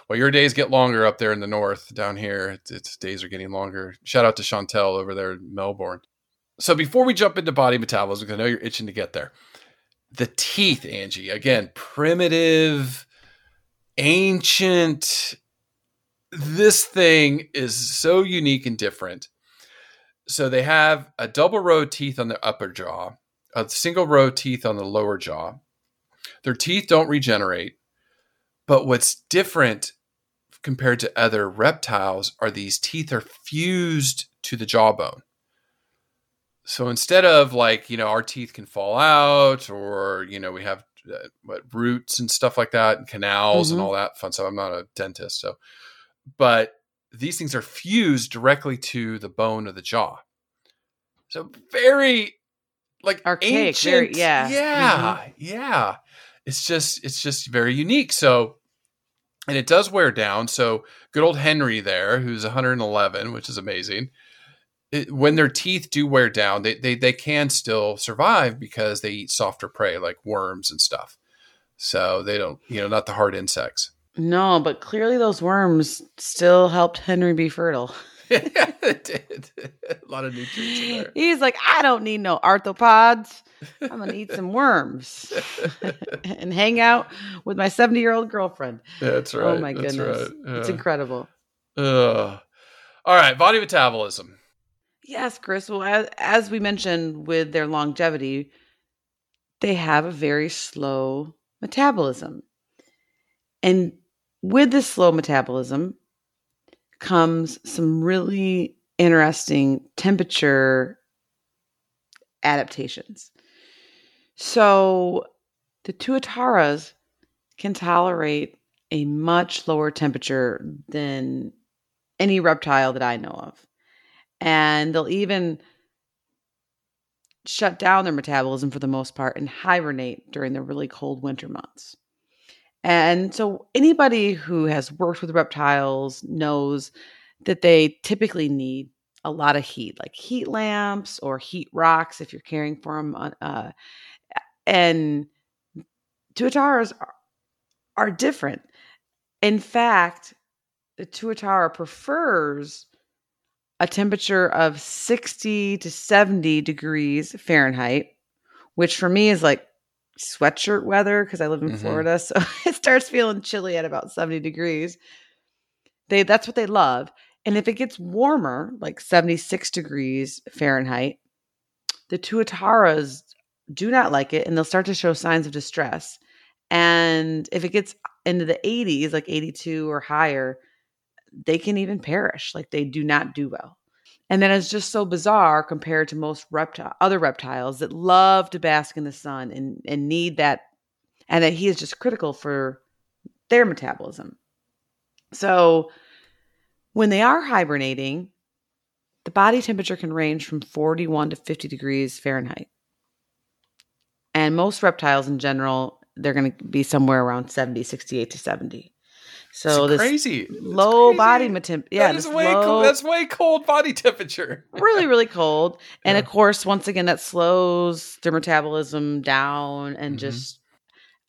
well, your days get longer up there in the north. Down here, it's, it's days are getting longer. Shout out to Chantel over there in Melbourne. So, before we jump into body metabolism, 'cause I know you're itching to get there. The teeth, Angie, again, primitive, ancient. This thing is so unique and different. So, they have a double row teeth on the upper jaw a single row of teeth on the lower jaw. Their teeth don't regenerate, but what's different compared to other reptiles are these teeth are fused to the jawbone. So instead of like, you know, our teeth can fall out or, you know, we have uh, what roots and stuff like that and canals Mhm. and all that fun stuff. I'm not a dentist, so but these things are fused directly to the bone of the jaw. So very like Archaic, ancient, very- yeah. yeah, mm-hmm. yeah. It's just it's just very unique. So, and it does wear down. So good old Henry there, who's 111, which is amazing. It, when their teeth do wear down, they, they they can still survive because they eat softer prey like worms and stuff. So they don't, you know, not the hard insects. No, but clearly those worms still helped Henry be fertile. <laughs> it <laughs> did. A lot of nutrients in there. He's like, I don't need no arthropods. I'm gonna eat some worms <laughs> and hang out with my 70 year old girlfriend. That's oh right. oh my That's goodness, right. it's incredible. Ugh. All right, body metabolism. Yes, Chris. Well, as, as we mentioned with their longevity, they have a very slow metabolism. And with this slow metabolism comes some really interesting temperature adaptations. So the tuataras can tolerate a much lower temperature than any reptile that I know of and they'll even shut down their metabolism for the most part and hibernate during the really cold winter months. And so anybody who has worked with reptiles knows that they typically need a lot of heat, like heat lamps or heat rocks if you're caring for them. Uh, and tuataras are, are different. In fact, the tuatara prefers a temperature of 60 to 70 degrees Fahrenheit, which for me is like sweatshirt weather because I live in Mhm. Florida. So <laughs> it starts feeling chilly at about 70 degrees. They that's what they love. And if it gets warmer, like 76 degrees Fahrenheit, the tuataras do not like it and they'll start to show signs of distress. And if it gets into the 80s, like 82 or higher, they can even perish. Like they do not do well. And then it's just so bizarre compared to most reptile other reptiles that love to bask in the sun and, and need that and that he is just critical for their metabolism. So when they are hibernating, the body temperature can range from 41 to 50 degrees Fahrenheit. And most reptiles in general, they're going to be somewhere around 70, 68 to 70. So It's this crazy. It's low crazy. body temp, yeah, that is way low, cold. That's way cold body temperature. <laughs> really, really cold. And Yeah. of course, once again, that slows their metabolism down and Mhm. just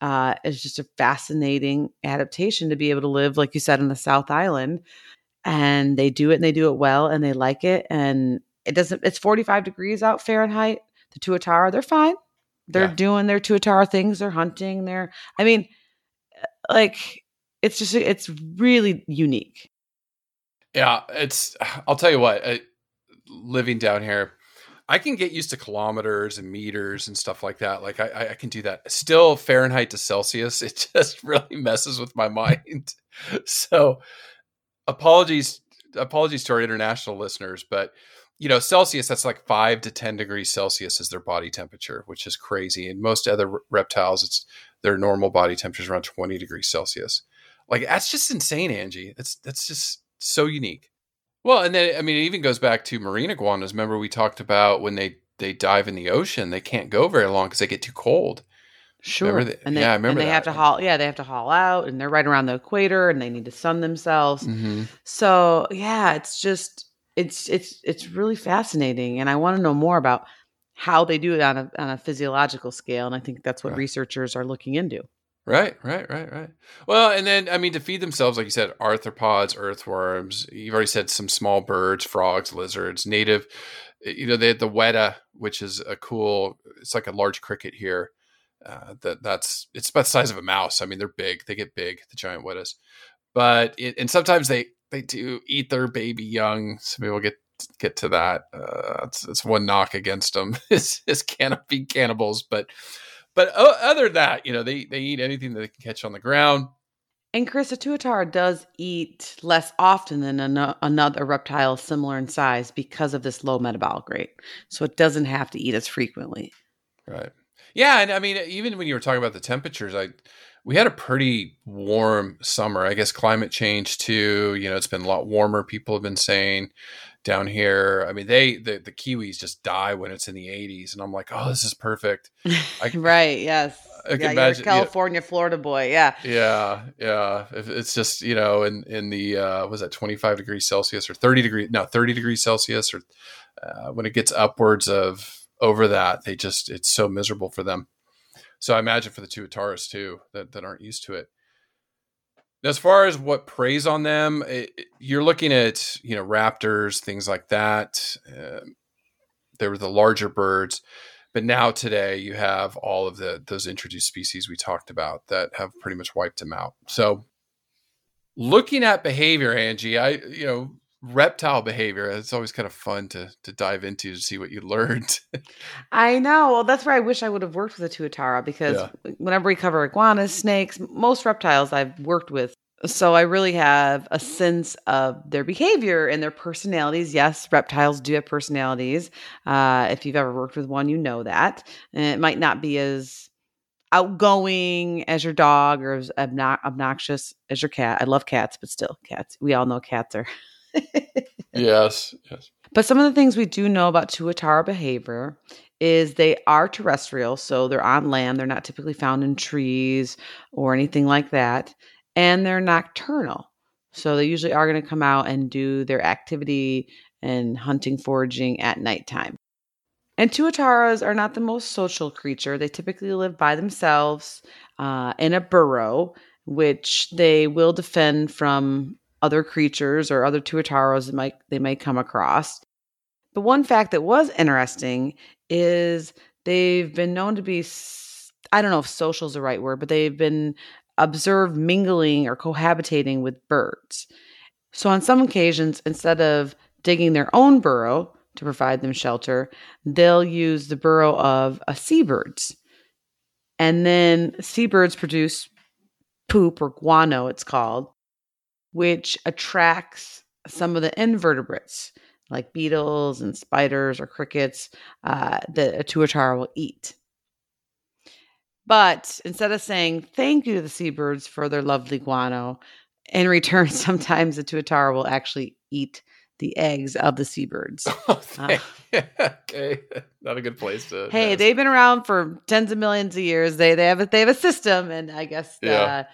uh, is just a fascinating adaptation to be able to live, like you said, in the South Island. And they do it and they do it well and they like it. And it doesn't, it's 45 degrees out Fahrenheit. The Tuatara, they're fine. They're Yeah. doing their Tuatara things. They're hunting. They're, I mean, like, it's just, it's really unique. Yeah, it's. I'll tell you what. Living down here, I can get used to kilometers and meters and stuff like that. Like I- I, can do that. Still, Fahrenheit to Celsius, <laughs> it just really messes with my mind. So, apologies, apologies to our international listeners, but you know, Celsius, that's like five to ten degrees Celsius is their body temperature, which is crazy. And most other reptiles, it's their normal body temperature is around twenty degrees Celsius. Like that's just insane, Angie. That's that's just so unique. Well, and then I mean, it even goes back to marine iguanas. Remember, we talked about when they they dive in the ocean, they can't go very long because they get too cold. Sure. The- and they, yeah, I remember and they have to haul. Yeah, they have to haul out, and they're right around the equator, and they need to sun themselves. hmm So yeah, it's just it's it's it's really fascinating, and I want to know more about how they do it on a on a physiological scale, and I think that's what Right. researchers are looking into. Right, right, right, right. Well, and then I mean to feed themselves, like you said, arthropods, earthworms. You've already said some small birds, frogs, lizards, native. eh, You know, they had the weta, which is a cool. It's like a large cricket here. Uh, that that's it's about the size of a mouse. I mean, they're big. They get big, the giant wetas. But it, and sometimes they they do eat their baby young. So maybe we'll get get to that. Uh, it's, it's one knock against them is is canopy cannibals, but but other than that, you know, they they eat anything that they can catch on the ground. And Chris, a tuatara does eat less often than ano- another reptile similar in size because of this low metabolic rate. So it doesn't have to eat as frequently. Right. Yeah, and I mean, even when you were talking about the temperatures, I we had a pretty warm summer. I guess climate change too. You know, it's been a lot warmer. People have been saying down here. I mean, they the the kiwis just die when it's in the 80s, and I'm like, oh, this is perfect. I- <laughs> right? Yes. I can yeah, imagine- you're yeah. a California, Florida boy. Yeah. Yeah, yeah. It's just you know in in the uh, was that 25 degrees Celsius or 30 degrees no 30 degrees Celsius or uh, when it gets upwards of over that they just it's so miserable for them. So I imagine for the tuataras too that that aren't used to it. As far as what preys on them, it, you're looking at you know raptors, things like that. Um there were the larger birds, but now today you have all of the those introduced species we talked about that have pretty much wiped them out. So, looking at behavior, Angie, I you know reptile behavior. It's always kind of fun to to dive into to see what you learned. I know. Well, that's where I wish I would have worked with a tuatara because Yeah. whenever we cover iguanas, snakes, most reptiles I've worked with. So I really have a sense of their behavior and their personalities. Yes, reptiles do have personalities. Uh, if you've ever worked with one, you know that. And it might not be as outgoing as your dog or as obnoxious as your cat. I love cats, but still, cats. We all know cats are. Yes, yes. But some of the things we do know about tuatara behavior is they are terrestrial, so they're on land. They're not typically found in trees or anything like that. And they're nocturnal. So they usually are going to come out and do their activity and hunting, foraging at nighttime. And tuataras are not the most social creature. They typically live by themselves uh, in a burrow, which they will defend from other creatures or other tuataras that might they might come across. But one fact that was interesting is they've been known to be I don't know if social is the right word, but they've been observed mingling or cohabitating with birds. So on some occasions, instead of digging their own burrow to provide them shelter, they'll use the burrow of a seabirds. And then seabirds produce poop or guano, it's called, which attracts some of the invertebrates like beetles and spiders or crickets uh, that a tuatara will eat. But instead of saying thank you to the seabirds for their lovely guano, in return, <laughs> sometimes the tuatara will actually eat the eggs of the seabirds. <laughs> <laughs> okay, not a good place to. hey, nest. they've been around for tens of millions of years. They they have a, they have a system, and I guess the, Yeah.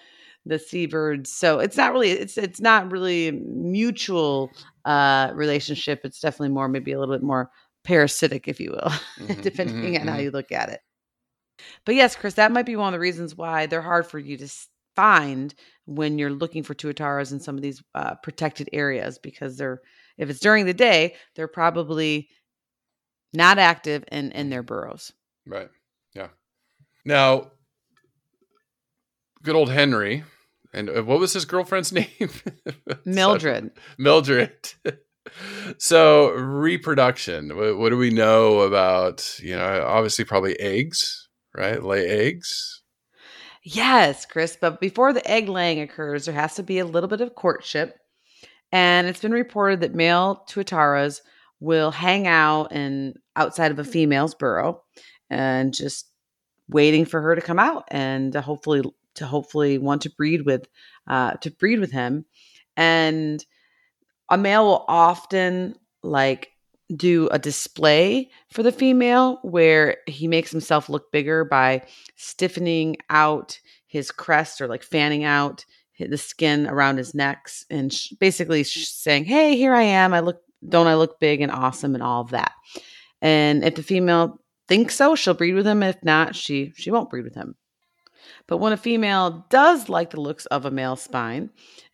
The seabirds. So it's not really it's it's not really mutual uh, relationship. It's definitely more maybe a little bit more parasitic, if you will, <laughs> Mhm, depending mhm, on how mhm. you look at it. But yes, Chris, that might be one of the reasons why they're hard for you to find when you're looking for tuataras in some of these uh, protected areas because they're if it's during the day, they're probably not active in in their burrows. Right. Yeah. Now, good old Henry, and uh, what was his girlfriend's <laughs> name? Mildred. <laughs> Mildred. <laughs> so reproduction. What, what do we know about? You know, obviously, probably eggs, right? Lay eggs. Yes, Chris, but before the egg laying occurs, there has to be a little bit of courtship. And it's been reported that male tuataras will hang out in outside of a female's burrow and just waiting for her to come out and hopefully to hopefully want to breed with uh, to breed with him. And a male will often like do a display for the female where he makes himself look bigger by stiffening out his crest or like fanning out the skin around his necks and sh- basically sh- saying, "Hey, here I am. I look don't I look big and awesome and all of that." And if the female thinks so, she'll breed with him. If not, she she won't breed with him. But when a female does like the looks of a male spine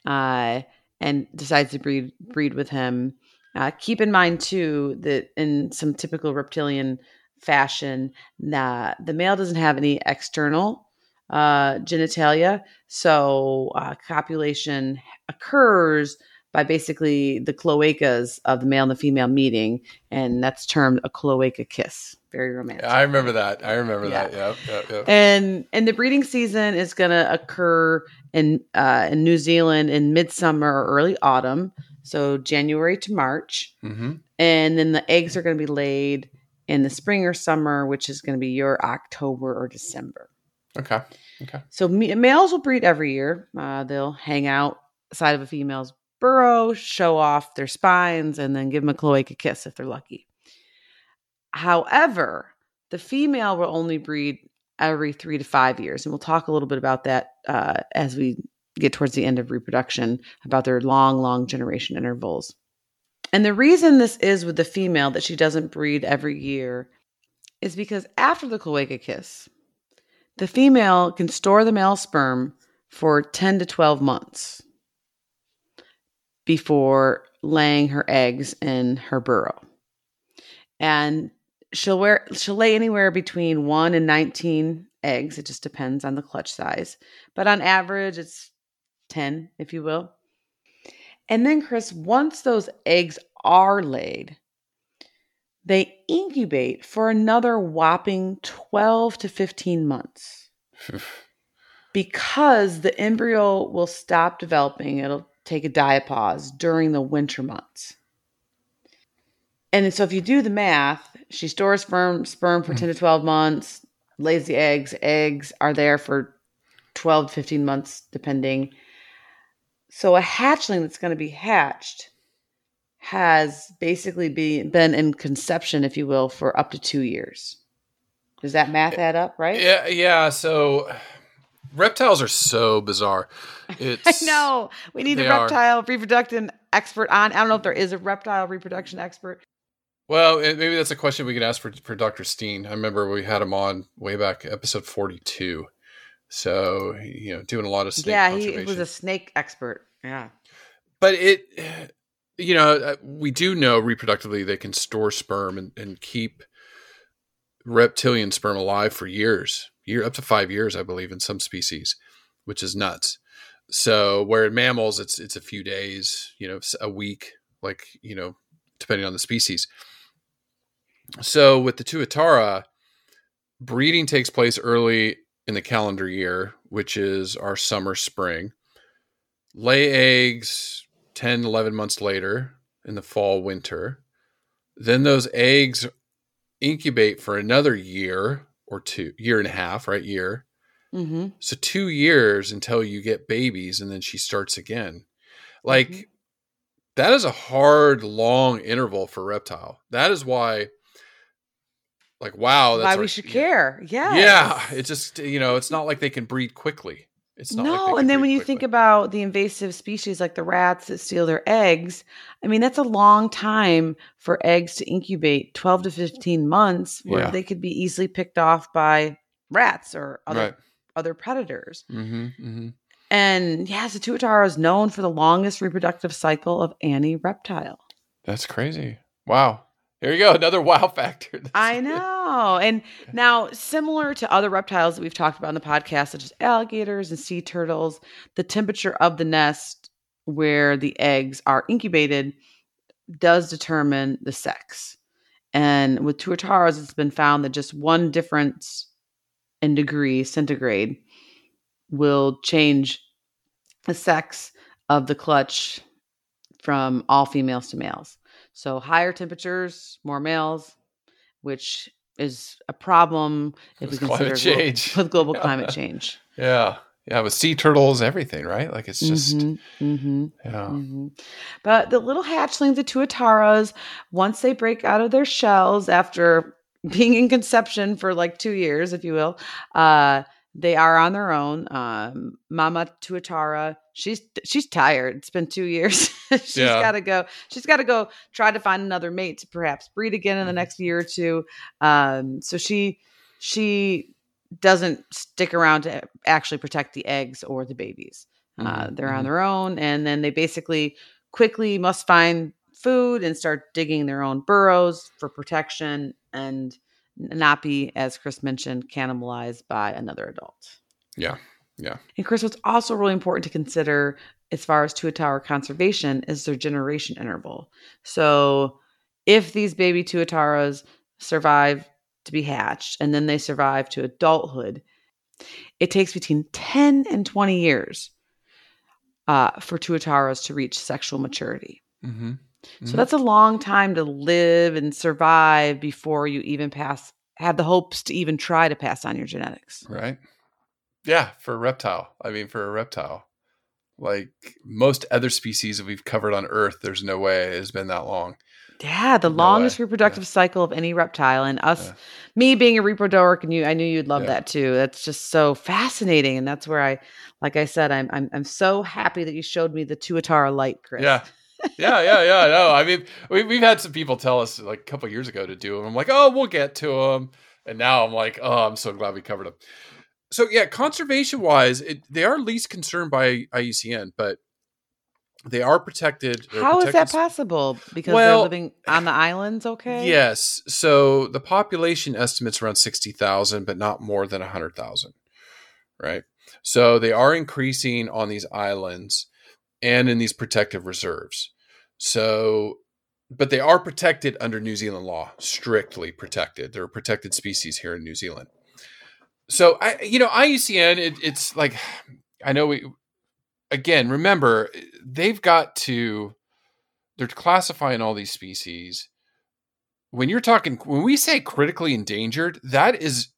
uh, and decides to breed breed with him, uh, keep in mind too that in some typical reptilian fashion, the male doesn't have any external uh, genitalia, so uh, copulation occurs by basically the cloacas of the male and the female meeting, and that's termed a cloaca kiss. Very romantic. I remember that. I remember Yeah. that. Yep, yep, yep. and and the breeding season is going to occur in uh, in New Zealand in midsummer or early autumn, so January to March, hmm and then the eggs are going to be laid in the spring or summer, which is going to be your October or December. Okay. Okay. So males will breed every year. Uh, they'll hang out side of a female's burrow, show off their spines, and then give them a cloaca kiss if they're lucky. However, the female will only breed every three to five years, and we'll talk a little bit about that uh, as we get towards the end of reproduction about their long, long generation intervals. And the reason this is with the female that she doesn't breed every year is because after the cloaca kiss, the female can store the male sperm for 10 to 12 months before laying her eggs in her burrow. And she'll wear she'll lay anywhere between 1 and 19 eggs. It just depends on the clutch size. But on average it's 10, if you will. And then Chris, once those eggs are laid, they incubate for another whopping 12 to 15 months <sighs> because the embryo will stop developing. It'll take a diapause during the winter months. And so if you do the math, she stores sperm sperm for hmm. 10 to 12 months, lays the eggs, eggs are there for 12 to 15 months depending. So a hatchling that's going to be hatched has basically be, been in conception, if you will, for up to two years. Does that math add up, right? Yeah. Yeah. So reptiles are so bizarre. <laughs> It's I know. We need a They are. reptile reproduction expert on. I don't know if there is a reptile reproduction expert. Well, maybe that's a question we can ask for, for Dr. Steen. I remember we had him on way back episode 42. So, you know, doing a lot of snake yeah, he was a snake expert. Yeah. but it, you know, uh, we do know reproductively they can store sperm and, and keep reptilian sperm alive for years, year up to five years, I believe, in some species, which is nuts. So, where in mammals, it's it's a few days, you know, a week, like you know, depending on the species. So, with the tuatara, breeding takes place early in the calendar year, which is our summer spring. Lay eggs 10, 11 months later in the fall, winter. Then those eggs incubate for another year or two, year and a half, right? Year. Mm-hmm. So two years until you get babies, and then she starts again. Like Mhm. that is a hard, long interval for reptile. That is why, like, wow, that's Why our- we should care. Yeah. Yeah, it's just you know, it's not like they can breed quickly. It's not. No, can and then when you quickly. think about the invasive species like the rats that steal their eggs, I mean, that's a long time for eggs to incubate 12 to 15 months where Yeah. they could be easily picked off by rats or other right, other predators. mm-hmm, mm-hmm. And yeah the tuatara is known for the longest reproductive cycle of any reptile. that's crazy. Wow, here you go, another <laughs> wow factor. I know. And now, similar to other reptiles that we've talked about in the podcast, such as alligators and sea turtles, the temperature of the nest where the eggs are incubated does determine the sex. And with tuataras, it's been found that just one difference in degree centigrade will change the sex of the clutch from all females to males. So higher temperatures, more males, which is a problem if we With <laughs> climate consider glo- change. with global climate change. <laughs> Yeah, Yeah, with sea turtles, everything, right? Like it's just Mhm, mhm. yeah. hmm But the little hatchlings, the tuataras, once they break out of their shells after <laughs> being in conception for like two years, if you will, uh, they are on their own. Um, Mama tuatara, she's she's tired. It's been two years. <laughs> she's Yeah. got to go. She's got to go try to find another mate to perhaps breed again in the next year or two. Um, so she she doesn't stick around to actually protect the eggs or the babies. Uh, Mhm, they're on mhm. their own, and then they basically quickly must find food and start digging their own burrows for protection and not be, as Chris mentioned, cannibalized by another adult. Yeah. Yeah. And Chris, what's also really important to consider as far as tuatara conservation is their generation interval. So if these baby tuataras survive to be hatched and then they survive to adulthood, it takes between 10 and 20 years uh, for tuataras to reach sexual maturity. Mm-hmm. So Mhm. that's a long time to live and survive before you even pass, have the hopes to even try to pass on your genetics. Right. Yeah, for a reptile. I mean, for a reptile, like most other species that we've covered on Earth, there's no way it has been that long. Yeah, the No longest way. reproductive Yeah. cycle of any reptile, and us, Yeah. me being a reprodork, and you, I knew you'd love Yeah. that too. That's just so fascinating, and that's where I, like I said, I'm, I'm, I'm so happy that you showed me the Tuatara light, Chris. Yeah. Yeah, yeah, yeah. No, I mean, we, we've had some people tell us like a couple years ago to do them. I'm like, oh, we'll get to them. And now I'm like, oh, I'm so glad we covered them. So yeah, conservation wise, they are least concerned by IUCN, but they are protected. How is that possible? Because Well- they're living on the islands, okay? Yes. So the population estimates around 60,000, but not more than 100,000. Right. So they are increasing on these islands and in these protective reserves. So, but they are protected under New Zealand law, strictly protected. They're a protected species here in New Zealand. So, I, you know, IUCN, it, it's like, I know we, again, remember, they've got to, they're classifying all these species when you're talking when we say critically endangered that is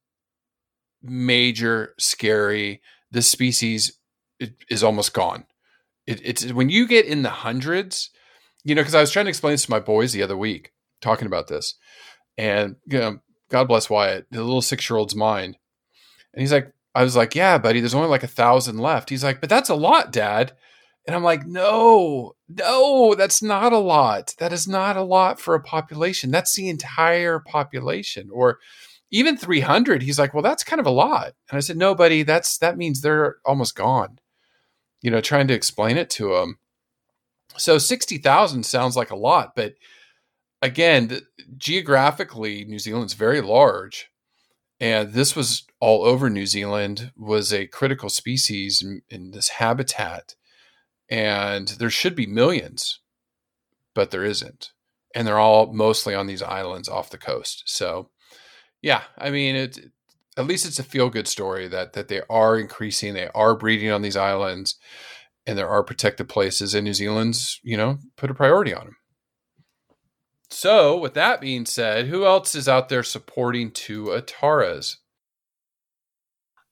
major scary this species is almost gone it, it's when you get in the hundreds you know because i was trying to explain this to my boys the other week talking about this and you know god bless wyatt the little six year old's mind and he's like i was like yeah buddy there's only like a thousand left he's like but that's a lot dad and I'm like, no, no, that's not a lot. That is not a lot for a population. That's the entire population. Or even 300. He's like, well, that's kind of a lot. And I said, no, buddy, that's that means they're almost gone. You know, trying to explain it to him. So 60,000 sounds like a lot, but again, the, geographically, New Zealand's very large. And this was all over New Zealand, was a critical species in, in this habitat and there should be millions, but there isn't. And they're all mostly on these islands off the coast. So, yeah, I mean, it at least it's a feel good story that that they are increasing, they are breeding on these islands, and there are protected places. And New Zealand's, you know, put a priority on them. So, with that being said, who else is out there supporting Tuataras?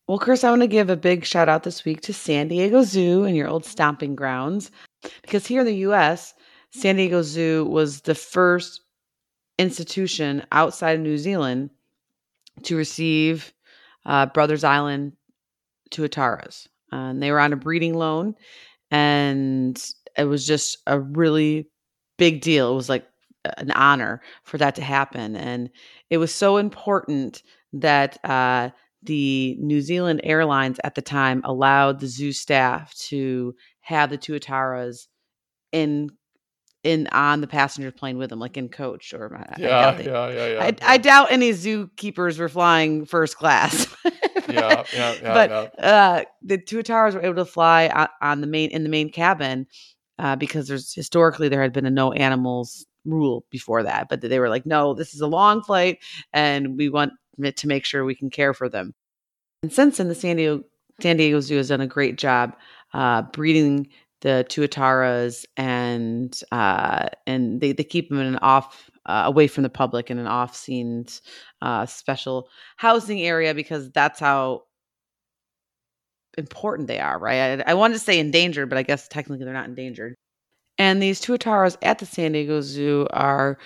Well, Chris, I want to give a big shout out this week to San Diego Zoo and your old stomping grounds. Because here in the US, San Diego Zoo was the first institution outside of New Zealand to receive uh, Brothers Island tuataras. Uh, and they were on a breeding loan, and it was just a really big deal. It was like an honor for that to happen. And it was so important that uh, the New Zealand Airlines at the time allowed the zoo staff to have the tuataras in in on the passenger plane with them, like in coach or I- I doubt they- yeah, yeah, I, I doubt any zookeepers were flying first class. <laughs> yeah, yeah, yeah, but uh, the tuataras were able to fly on, on the main in the main cabin uh, because there's historically there had been a no animals rule before that, but they were like, no, this is a long flight, and we want to make sure we can care for them. And since then, the San Diego San Diego Zoo has done a great job uh, breeding the tuataras, and uh, and they, they keep them in an off uh, away from the public in an off scenes, uh, special housing area because that's how important they are, right? I, I wanted to say endangered, but I guess technically they're not endangered. And these tuataras at the San Diego Zoo are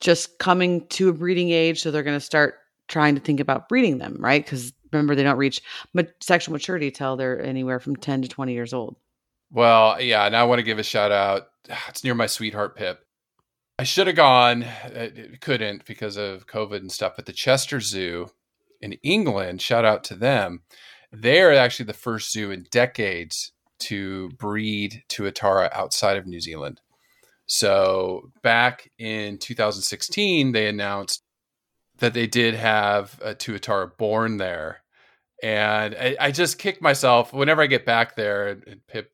just coming to a breeding age, so they're going to start trying to think about breeding them, right? Because remember, they don't reach ma- sexual maturity till they're anywhere from 10 to 20 years old. Well, yeah, and I want to give a shout out. <sighs> It's near my sweetheart Pip. I should have gone, uh, couldn't because of COVID and stuff. But the Chester Zoo in England, shout out to them. They're actually the first zoo in decades to breed tuatara outside of New Zealand. So back in 2016, they announced that they did have a tuatara born there, and I, I just kicked myself whenever I get back there. And Pip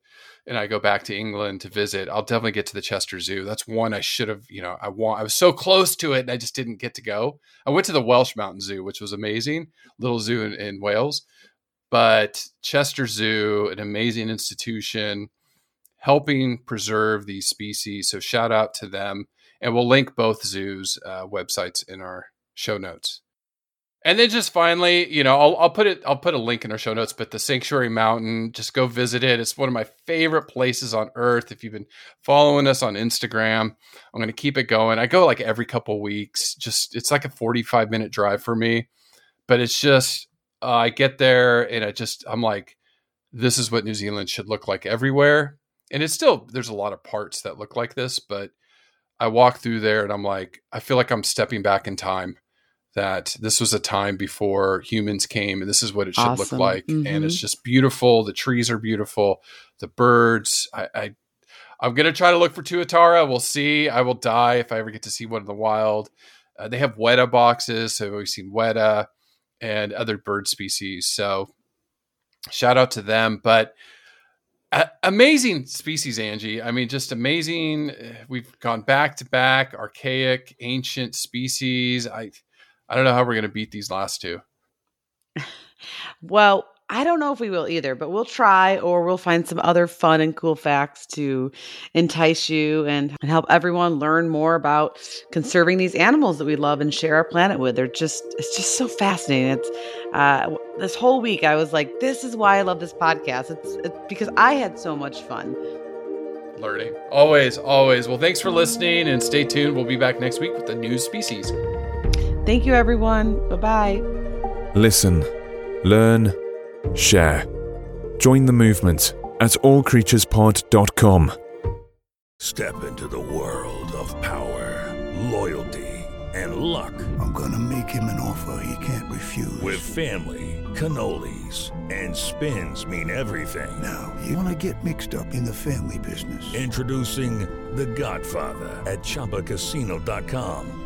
and I go back to England to visit, I'll definitely get to the Chester Zoo. That's one I should have, you know, I want I was so close to it and I just didn't get to go. I went to the Welsh Mountain Zoo, which was amazing, little zoo in, in Wales. But Chester Zoo, an amazing institution, helping preserve these species. So shout out to them. And we'll link both zoos' uh, websites in our show notes. And then just finally, you know, I'll, I'll put it, I'll put a link in our show notes, but the Sanctuary Mountain, just go visit it. It's one of my favorite places on earth. If you've been following us on Instagram, I'm going to keep it going. I go like every couple weeks, just, it's like a 45 minute drive for me, but it's just, uh, I get there and I just, I'm like, this is what New Zealand should look like everywhere. And it's still, there's a lot of parts that look like this, but I walk through there and I'm like, I feel like I'm stepping back in time that this was a time before humans came and this is what it should Awesome. look like and Mhm. it's just beautiful. The trees are beautiful. The birds i, I i'm gonna try to look for tuatara. We'll see. I will die if i ever get to see one in the wild. Uh, they have weta boxes so we've seen weta and other bird species so shout out to them. But amazing species angie. I mean just amazing. We've gone back to back archaic ancient species. I i don't know how we're going to beat these last two Well, I don't know if we will either, but we'll try or we'll find some other fun and cool facts to entice you and, and help everyone learn more about conserving these animals that we love and share our planet with. They're just it's just so fascinating. It's uh this whole week I was like this is why I love this podcast. It's, it's because I had so much fun. learning always always well thanks for listening and stay tuned we'll be back next week with a new species Thank you everyone. Bye-bye. Listen, learn, share. Join the movement at allcreaturespod.com. Step into the world of power, loyalty, and luck. I'm gonna make him an offer he can't refuse. With family, cannolis, and spins mean everything. now, you wanna get mixed up in the family business. Introducing The Godfather at ChumbaCasino.com.